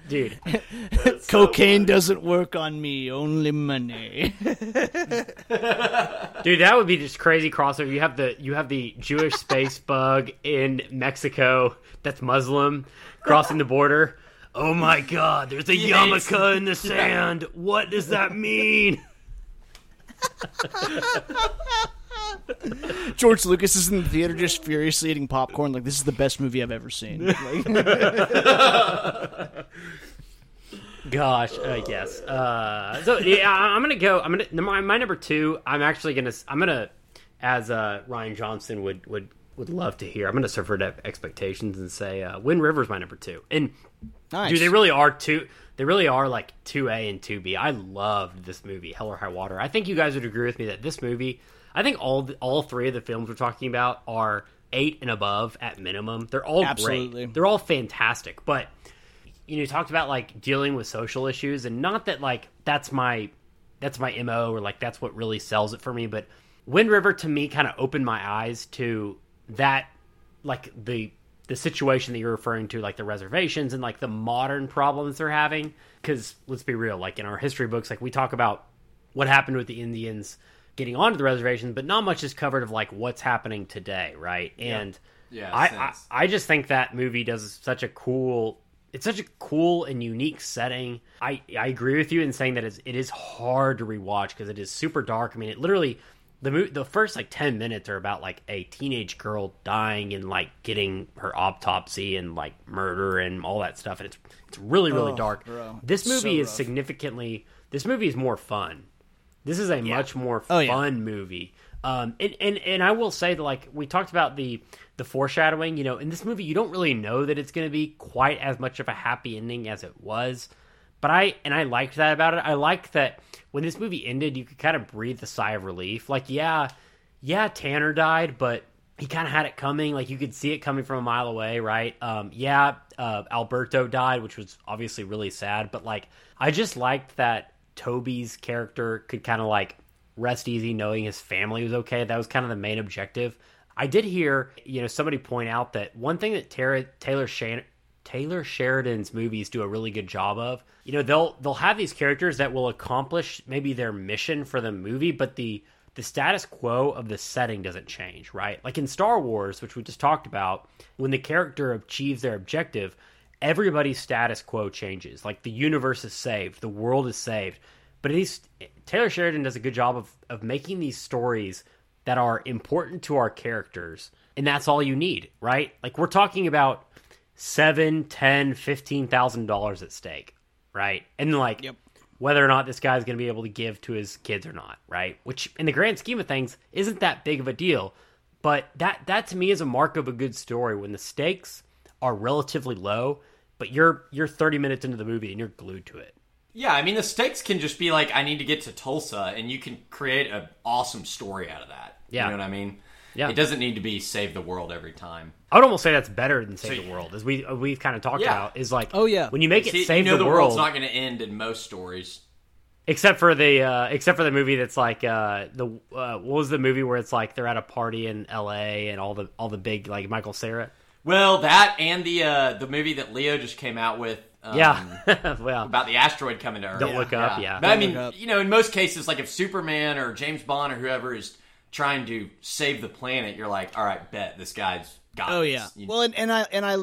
Dude, Cocaine doesn't work on me, only money. dude, that would be just crazy crossover. You have the you have the Jewish space bug in Mexico that's Muslim crossing the border. Oh my God! There's a Yeah, it's- yarmulke in the sand. What does that mean? George Lucas is in the theater just furiously eating popcorn, like this is the best movie I've ever seen. Gosh, uh, yes. Uh, so yeah, I- I'm gonna go. I'm gonna my, my number two. I'm actually gonna. I'm gonna, as uh, Rian Johnson would would would love to hear. I'm gonna subvert e- expectations and say uh, Wind River's my number two. And nice. dude, they really are two. They really are like two A and two B. I loved this movie, Hell or High Water. I think you guys would agree with me that this movie. I think all the, all three of the films we're talking about are eight and above at minimum. They're all Absolutely. great. They're all fantastic, but you know, you talked about like dealing with social issues, and not that like that's my that's my mo or like that's what really sells it for me. But Wind River to me kind of opened my eyes to that, like the the situation that you're referring to, like the reservations and like the modern problems they're having. Because let's be real, like in our history books, like we talk about what happened with the Indians getting onto the reservations, but not much is covered of like what's happening today, right? And Yeah, I, I. I just think that movie does such a cool. It's such a cool and unique setting. I I agree with you in saying that it's, it is hard to rewatch because it is super dark. I mean, it literally the mo- the first like ten minutes are about like a teenage girl dying and like getting her autopsy and like murder and all that stuff, and it's it's really really Oh, dark. bro. This movie So is rough. significantly. This movie is more fun. This is a much more Oh, yeah. fun movie. Um, and, and and I will say that like we talked about the the foreshadowing, you know, in this movie you don't really know that it's going to be quite as much of a happy ending as it was. But I and I liked that about it. I like that when this movie ended, you could kind of breathe a sigh of relief. Like, yeah, yeah, Tanner died, but he kind of had it coming. Like you could see it coming from a mile away, right? Um, yeah, uh, Alberto died, which was obviously really sad. But like, I just liked that Toby's character could kind of like rest easy knowing his family was okay. That was kind of the main objective. I did hear, you know, somebody point out that one thing that Tara, Taylor Shan- Taylor Sheridan's movies do a really good job of, you know, they'll they'll have these characters that will accomplish maybe their mission for the movie, but the the status quo of the setting doesn't change, right? Like in Star Wars, which we just talked about, when the character achieves their objective, everybody's status quo changes. Like the universe is saved, the world is saved. But he's Taylor Sheridan does a good job of of making these stories that are important to our characters, and that's all you need, right? Like we're talking about seven, ten, fifteen thousand dollars at stake, right? And like Yep. whether or not this guy's going to be able to give to his kids or not, right? Which, in the grand scheme of things, isn't that big of a deal. But that that to me is a mark of a good story when the stakes are relatively low, but you're you're 30 minutes into the movie and you're glued to it. Yeah, I mean the stakes can just be like I need to get to Tulsa, and you can create an awesome story out of that. Yeah. you know what I mean. Yeah. it doesn't need to be save the world every time. I would almost say that's better than Save So- the World, as we we've kind of talked Yeah. about. Is like, Oh, yeah. when you make it See, Save you know the, the, World, world's not going to end in most stories. except for the uh, except for the movie that's like uh, the uh, what was the movie where it's like they're at a party in L.A. and all the all the big like Michael Cera. Well, that and the uh, the movie that Leo just came out with. Um, Yeah, well, about the asteroid coming to Earth. Don't Look Up, yeah. But I mean, you know, in most cases, like if Superman or James Bond or whoever is trying to save the planet, you're like, all right, bet this guy's got. Oh yeah. Well, and, and I and I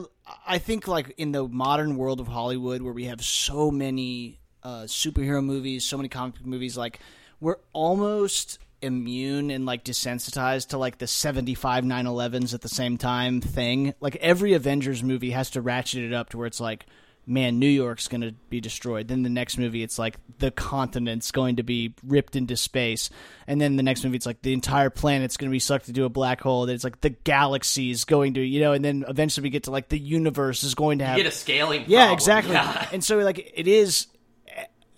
I think like in the modern world of Hollywood, where we have so many uh, superhero movies, so many comic book movies, like we're almost immune and like desensitized to like the 75 911s at the same time thing. Like every Avengers movie has to ratchet it up to where it's like man, New York's going to be destroyed. Then the next movie, it's like the continent's going to be ripped into space. And then the next movie, it's like the entire planet's going to be sucked into a black hole. Then it's like the galaxy's going to, you know, and then eventually we get to like the universe is going to have. you get a scaling. yeah, problem. exactly. Yeah. And so, like, it is.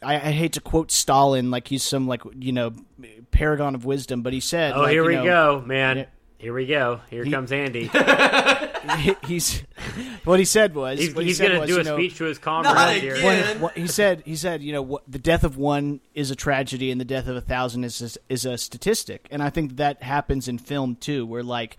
I, I hate to quote Stalin like he's some, like, you know, paragon of wisdom, but he said. oh like, here you we know, go, man. Yeah. Here we go. Here comes Andy. he- he's. What he said was. He's, he he's going to was, do you a know, speech to his Not comrades here. What, what he said, he said, you know, what, the death of one is a tragedy, and the death of a thousand is a, is a statistic. And I think that happens in film too, where like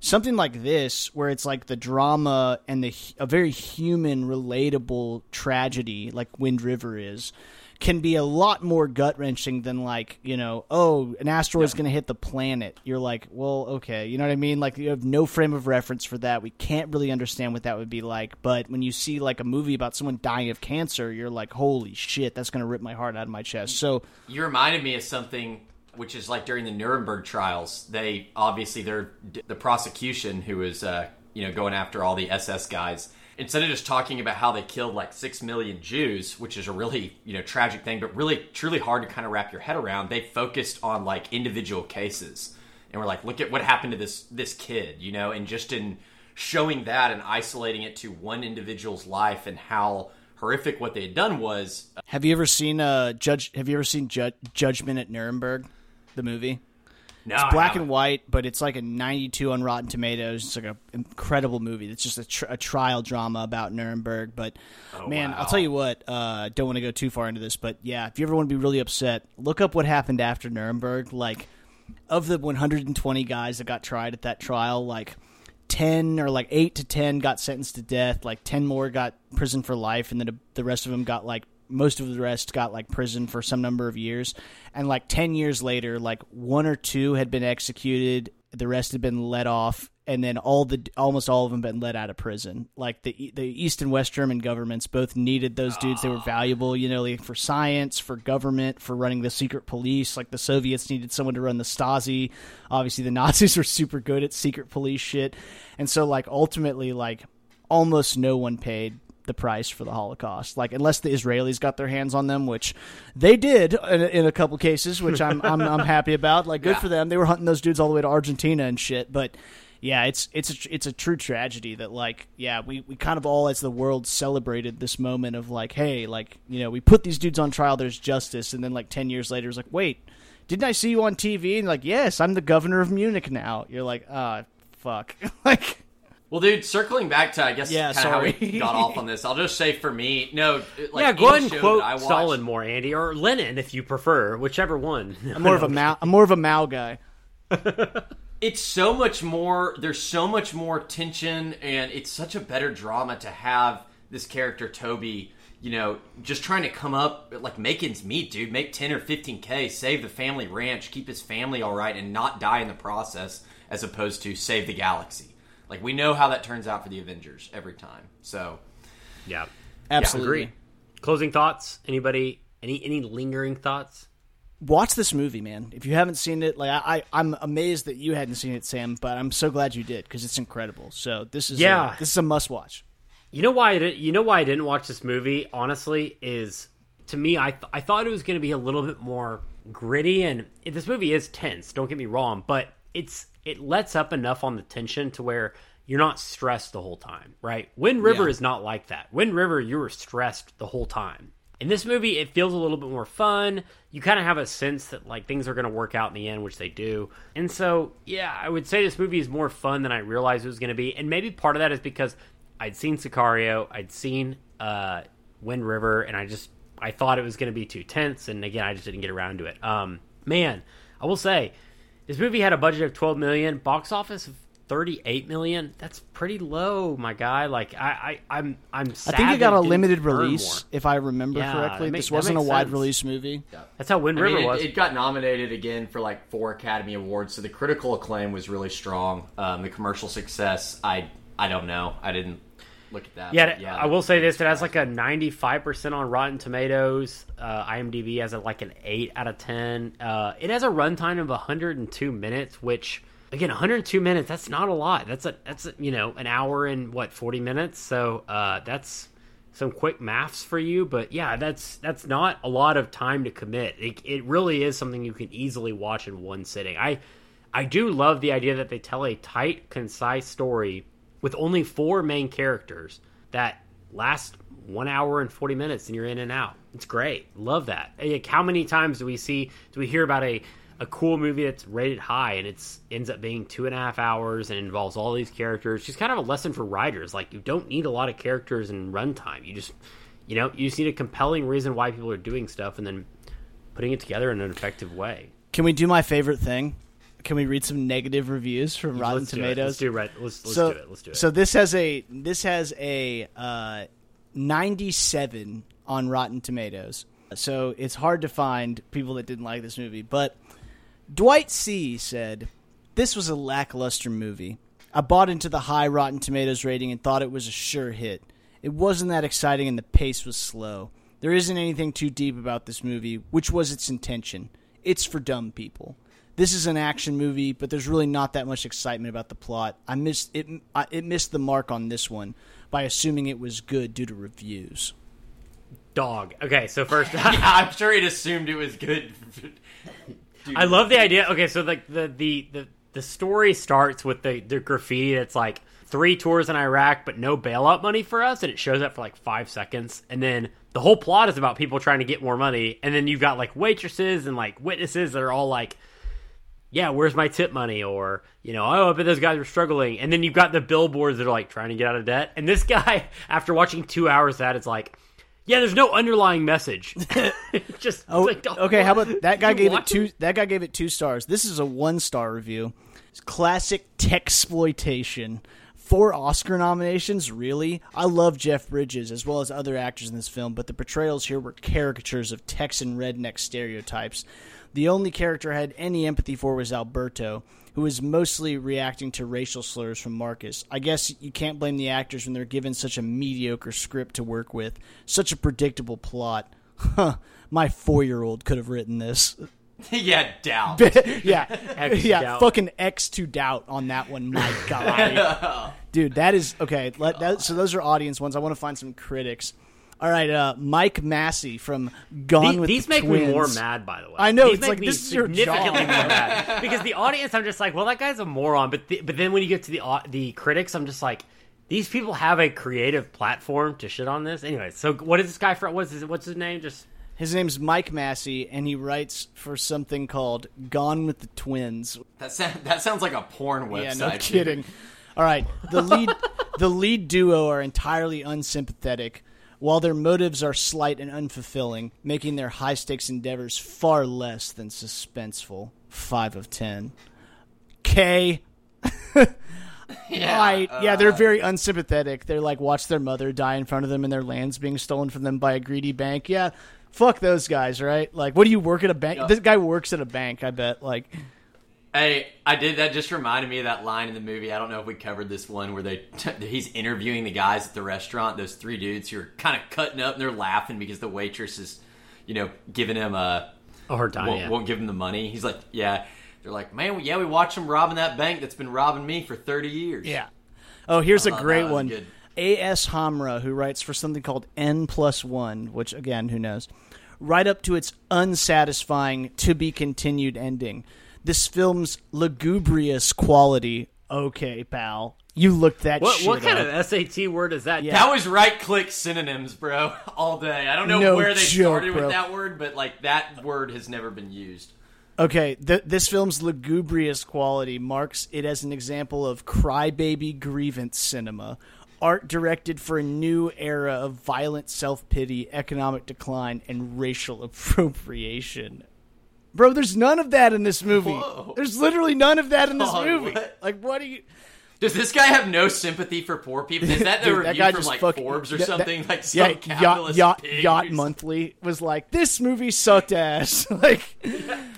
something like this where it's like the drama and the a very human relatable tragedy like wind river is can be a lot more gut wrenching than like you know oh an asteroid's going to hit the planet. You're like well okay. You know what i mean? Like you have no frame of reference for that. We can't really understand what that would be like. But when you see like a movie about someone dying of cancer you're like holy shit that's going to rip my heart out of my chest. So You reminded me of something which is like during the Nuremberg trials. They obviously they're the prosecution who was uh, you know going after all the SS guys. Instead of just talking about how they killed like six million Jews, which is a really you know tragic thing, but really truly hard to kind of wrap your head around, they focused on like individual cases. And we're like, look at what happened to this this kid, you know, and just in showing that and isolating it to one individual's life and how horrific what they had done was have you ever seen uh judge have you ever seen Ju- judgment at nuremberg the movie no, It's black and white, but it's like a 92 on Rotten Tomatoes. It's like an incredible movie. It's just a, tr- a trial drama about Nuremberg. But man, wow. I'll tell you what. Uh, don't want to go too far into this, but yeah, if you ever want to be really upset, look up what happened after Nuremberg. Like, of the 120 guys that got tried at that trial, like 10 or like 8 to 10 got sentenced to death. Like 10 more got prison for life, and then the rest of them got like most of the rest got like prison for some number of years. And like 10 years later like one or two had been executed the rest had been let off and then all the almost all of them been let out of prison. Like the the east and west german governments both needed those dudes they were ah. valuable you know like for science for government for running the secret police. Like the soviets needed someone to run the stasi. Obviously the nazis were super good at secret police shit. And so like ultimately like almost no one paid the price for the Holocaust. Like unless the Israelis got their hands on them, which they did in, in a couple cases, which I'm, I'm I'm happy about. Like good Yeah. for them. They were hunting those dudes all the way to Argentina and shit. But yeah, it's it's a, it's a true tragedy that like yeah we we kind of all as the world celebrated this moment of like hey like you know we put these dudes on trial. There's justice, and then like ten years later, it's like wait. Didn't I see you on TV? And like, yes, I'm the governor of Munich now. You're like, ah, fuck. like, Well, dude, circling back to I guess Yeah, kind of how we got off on this, I'll just say for me, no, like yeah, go ahead and quote I watched- Stalin more, Andy, or Lenin if you prefer, whichever one. I'm more of a Mao. I'm more of a Mao guy. It's so much more. There's so much more tension, and it's such a better drama to have this character Toby. You know, just trying to come up like make ends meet, dude. Make ten or fifteen k, save the family ranch, keep his family all right, and not die in the process, as opposed to save the galaxy. Like we know how that turns out for the Avengers every time. So yeah, Absolutely. agree. Closing thoughts? Anybody? Any any lingering thoughts? watch this movie, man. If you haven't seen it, like I, I I'm amazed that you hadn't seen it, Sam. But I'm so glad you did because it's incredible. So this is Yeah. a, this is a must watch. You know why I did, you know why I didn't watch this movie honestly is to me I th- I thought it was going to be a little bit more gritty and this movie is tense don't get me wrong but it's it lets up enough on the tension to where you're not stressed the whole time right? Wind River Yeah. is not like that. Wind River you were stressed the whole time. In this movie it feels a little bit more fun. You kind of have a sense that like things are going to work out in the end which they do. And so yeah i would say this movie is more fun than i realized it was going to be. And maybe part of that is because i'd seen sicario i'd seen uh wind river and i just i thought it was going to be too tense and again i just didn't get around to it. Um man i will say this movie had a budget of 12 million box office of 38 million that's pretty low my guy like i, I i'm i'm sad I think it got a didn't limited release, if I remember Yeah, correctly. that make- this wasn't a wide sense. release movie. Yeah. that's how wind I river mean, was it, it got nominated again for like four Academy Awards, so the critical acclaim was really strong. Um, the commercial success, I I don't know, I didn't look at that. Yeah, but I will say this: it has like a ninety-five percent on Rotten Tomatoes. Uh, IMDb has a, like an eight out of ten. Uh, it has a runtime of hundred and two minutes, which again, one hundred and two minutes. That's not a lot. That's a that's a, you know an hour and what forty minutes. So uh, that's some quick maths for you. But yeah, that's that's not a lot of time to commit. It, it really is something you can easily watch in one sitting. I I do love the idea that they tell a tight, concise story with only four main characters that last one hour and 40 minutes and you're in and out. It's great. Love that. Like, how many times do we see, do we hear about a, a cool movie that's rated high and it's ends up being two and a half hours and involves all these characters? Just kind of a lesson for writers. Like, you don't need a lot of characters in runtime. You just, you know, you just need a compelling reason why people are doing stuff and then putting it together in an effective way. Can we do my favorite thing? Can we read some negative reviews from Rotten let's do. Tomatoes? Let's do right. Let's, let's so, do it. Let's do it. So this has a this has a uh, 97 on Rotten Tomatoes. So it's hard to find people that didn't like this movie. But Dwight C said this was a lackluster movie. I bought into the high Rotten Tomatoes rating and thought it was a sure hit. It wasn't that exciting and the pace was slow. There isn't anything too deep about this movie, which was its intention. It's for dumb people. This is an action movie, but there's really not that much excitement about the plot. I missed it. I, it missed the mark on this one by assuming it was good due to reviews. Dog. Okay, so first, yeah, I'm sure he'd assumed it was good. I love the idea. Okay, so like the the the the story starts with the the graffiti that's like three tours in Iraq, but no bailout money for us, and it shows up for like five seconds, and then the whole plot is about people trying to get more money, and then you've got like waitresses and like witnesses that are all like. Yeah, where's my tip money? Or, you know, oh, but those guys are struggling. And then you've got the billboards that are like trying to get out of debt. And this guy, after watching two hours of that, it's like, yeah, there's no underlying message. Just Oh, like, okay. How about that guy gave it two? That guy gave it two stars. This is a one star review. It's classic tech exploitation. Four Oscar nominations, really? I love Jeff Bridges as well as other actors in this film, but the portrayals here were caricatures of Texan redneck stereotypes. The only character I had any empathy for was Alberto, who was mostly reacting to racial slurs from Marcus. I guess you can't blame the actors when they're given such a mediocre script to work with, such a predictable plot. Huh, my four year old could have written this. yeah, doubt. yeah, X yeah, doubt. fucking X to doubt on that one, my God, Dude, that is okay. Let, that, so those are audience ones. I want to find some critics. All right, uh, Mike Massie from Gone with The- with these the make Twins. me more mad, by the way. I know, These it's make like, me this is your significantly job. more mad because the audience, I'm just like, well, that guy's a moron. But the, but then when you get to the au- the critics, I'm just like, these people have a creative platform to shit on this. Anyway, so what is this guy for? What's his, what's his name? Just His name's Mike Massie, and he writes for something called Gone with the Twins. That, sound, that sounds like a porn website. Yeah, no kidding. All right, the lead the lead duo are entirely unsympathetic, while their motives are slight and unfulfilling, making their high stakes endeavors far less than suspenseful. Five of ten. K. Yeah, Right. yeah, they're uh, very unsympathetic. They're like watch their mother die in front of them and their land's being stolen from them by a greedy bank. Yeah. Fuck those guys, right? Like, what do you work at a bank? This guy works at a bank, I bet. Like, Hey, I did that. Just reminded me of that line in the movie. I don't know if we covered this one where they he's interviewing the guys at the restaurant. Those three dudes who are kind of cutting up and they're laughing because the waitress is, you know, giving him a oh, her time. won't, yeah. won't give him the money. He's like, yeah. They're like, man, yeah, we watched him robbing that bank that's been robbing me for thirty years. Yeah. Oh, here's a uh, great one. good. A.S. Hamrah, who writes for something called N plus one, which again, who knows, right up to its unsatisfying to be continued ending. This film's lugubrious quality. Okay, pal, you looked that What shit what kind up. of SAT word is that? Yeah. That was right click synonyms, bro, all day. I don't know No where they joke, started bro. with that word, but like that word has never been used. Okay, th- this film's lugubrious quality marks it as an example of crybaby grievance cinema, art directed for a new era of violent self pity, economic decline, and racial appropriation. Bro, there's none of that in this movie. Whoa. There's literally none of that in this Dog, movie. what? Like, what do you? Does this guy have no sympathy for poor people? Is that the Dude, review from like fucking- Forbes or that- that- something? like some yeah, yacht, yacht, yacht monthly was like this movie sucked ass. like,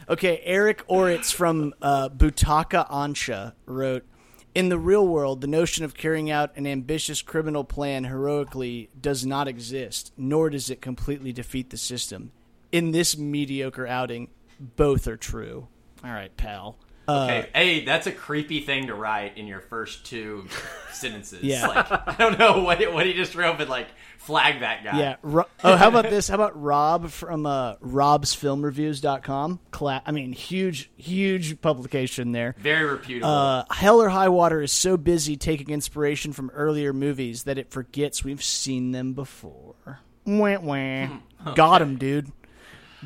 okay, Eric Oritz from uh, Butaka Ansha wrote. In the real world, the notion of carrying out an ambitious criminal plan heroically does not exist, nor does it completely defeat the system. In this mediocre outing, both are true. All right, pal. Uh, Okay, hey, that's a creepy thing to write in your first two sentences. Yeah. like I don't know what what he just wrote, but like flag that guy. Yeah. Ro- oh, how about this? How about Rob from uh, robsfilmreviews.com? Cla- I mean, huge, huge publication there. very reputable. Uh, Hell or High Water is so busy taking inspiration from earlier movies that it forgets we've seen them before. Wah, wah. Got him, dude.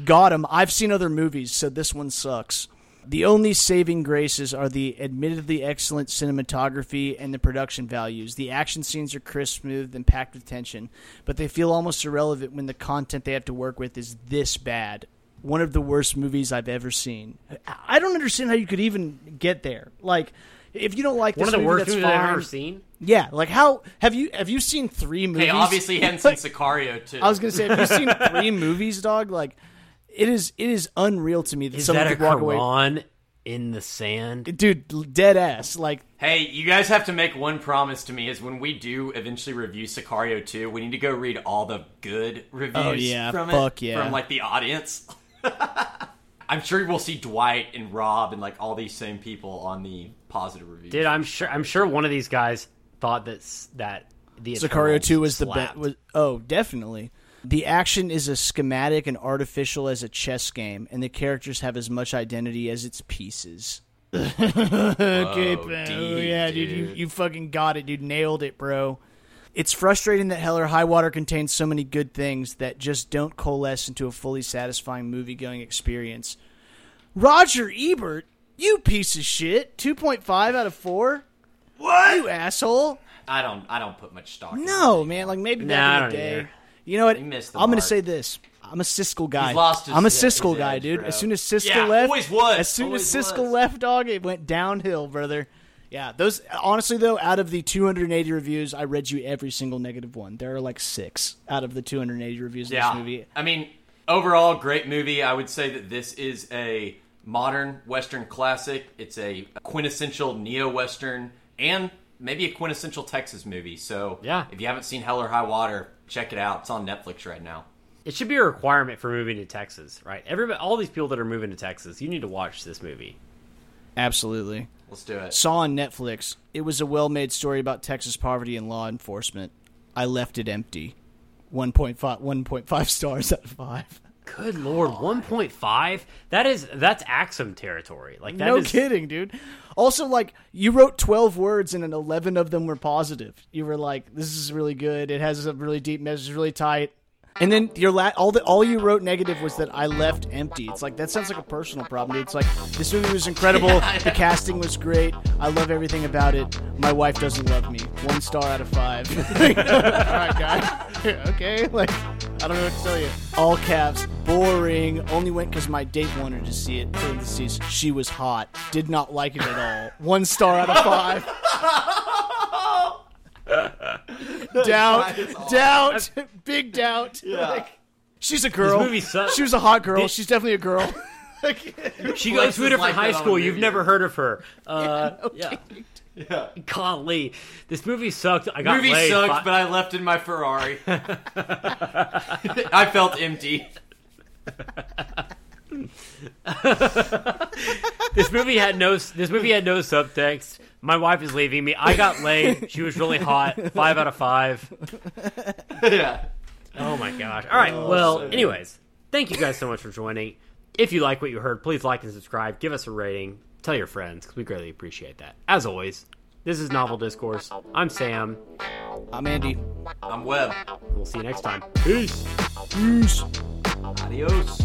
Got him. I've seen other movies, so this one sucks. The only saving graces are the admittedly excellent cinematography and the production values. The action scenes are crisp, smooth, and packed with tension, but they feel almost irrelevant when the content they have to work with is this bad. one of the worst movies I've ever seen. I don't understand how you could even get there. Like, if you don't like One of the movie, worst that's movies I've ever seen. Yeah, like how have you have you seen three movies? Hey, obviously, he hadn't Sicario two. I was gonna say, have you seen three movies, dog? Like, it is it is unreal to me that Is someone that a could walk away, Quran in the sand? dude, dead ass. Like, Hey, you guys have to make one promise to me: is when we do eventually review Sicario 2, we need to go read all the good reviews. Oh, yeah, from fuck it, yeah. from like the audience. I'm sure we'll see Dwight and Rob and like all these same people on the positive reviews. Dude, I'm sure. I'm sure one of these guys thought that that the Sicario Two was the best. Was oh, definitely. The action is as schematic and artificial as a chess game, and the characters have as much identity as its pieces. okay, Whoa, pal. deep, yeah, dude, you, dude. you fucking got it, dude. Nailed it, bro. It's frustrating that Hell or High Water contains so many good things that just don't coalesce into a fully satisfying movie-going experience. Roger Ebert, you piece of shit. Two point five out of four. What? You asshole. I don't. I don't put much stock. in No, man. Like maybe Nah, back I in the don't day. either. You know what? He missed the I'm gonna say this. I'm a Siskel guy. He's lost his- I'm a Siskel guy, edge, dude. bro. As soon as Siskel Yeah, left, always was, As soon always as Siskel was. left, dog, it went downhill, brother. Yeah, those. Honestly, though, out of the 280 reviews, I read you every single negative one. There are like six out of the 280 reviews of Yeah. this movie. I mean, overall, great movie. I would say that this is a modern Western classic. It's a quintessential neo Western and maybe a quintessential Texas movie. So, Yeah. if you haven't seen Hell or High Water, check it out. It's on Netflix right now. It should be a requirement for moving to Texas, right? Everybody, all these people that are moving to Texas, you need to watch this movie. Absolutely. Let's do it. Saw on Netflix. It was a well-made story about Texas poverty and law enforcement. I left it empty. 1.5 1.5 stars out of 5. Good lord, 1.5? That is that's Axum territory. Like that no is- kidding, dude. Also, like you wrote twelve words and an eleven of them were positive. You were like, "This is really good. It has a really deep message, really tight." And then your la- all the all you wrote negative was that I left empty. It's like that sounds like a personal problem, dude. It's like this movie was incredible. The casting was great. I love everything about it. My wife doesn't love me. One star out of five. all right, guy. okay, like I don't know what to tell you. All caps. Boring. Only went because my date wanted to see it. Parentheses. She was hot. Did not like it at all. One star out of five. doubt, doubt, big doubt. Like, she's a girl. movie sucks. She was a hot girl. This- She's definitely a girl. She Flex goes to a different high school. You've never heard of her. Uh, yeah. Yeah. Golly, this movie sucked. I got Movie laid. sucked, fi- but I left in my Ferrari. I felt empty. this movie had no. This movie had no subtext. My wife is leaving me. I got laid. She was really hot. Five out of five. yeah. Oh my gosh. All right. Oh, well, anyways, thank you guys so much for joining. If you like what you heard, please like and subscribe. Give us a rating tell your friends because we greatly appreciate that. As always, this is Novel Discourse. I'm Sam. I'm Andy. I'm Webb. We'll see you next time. Peace. Peace. Adios.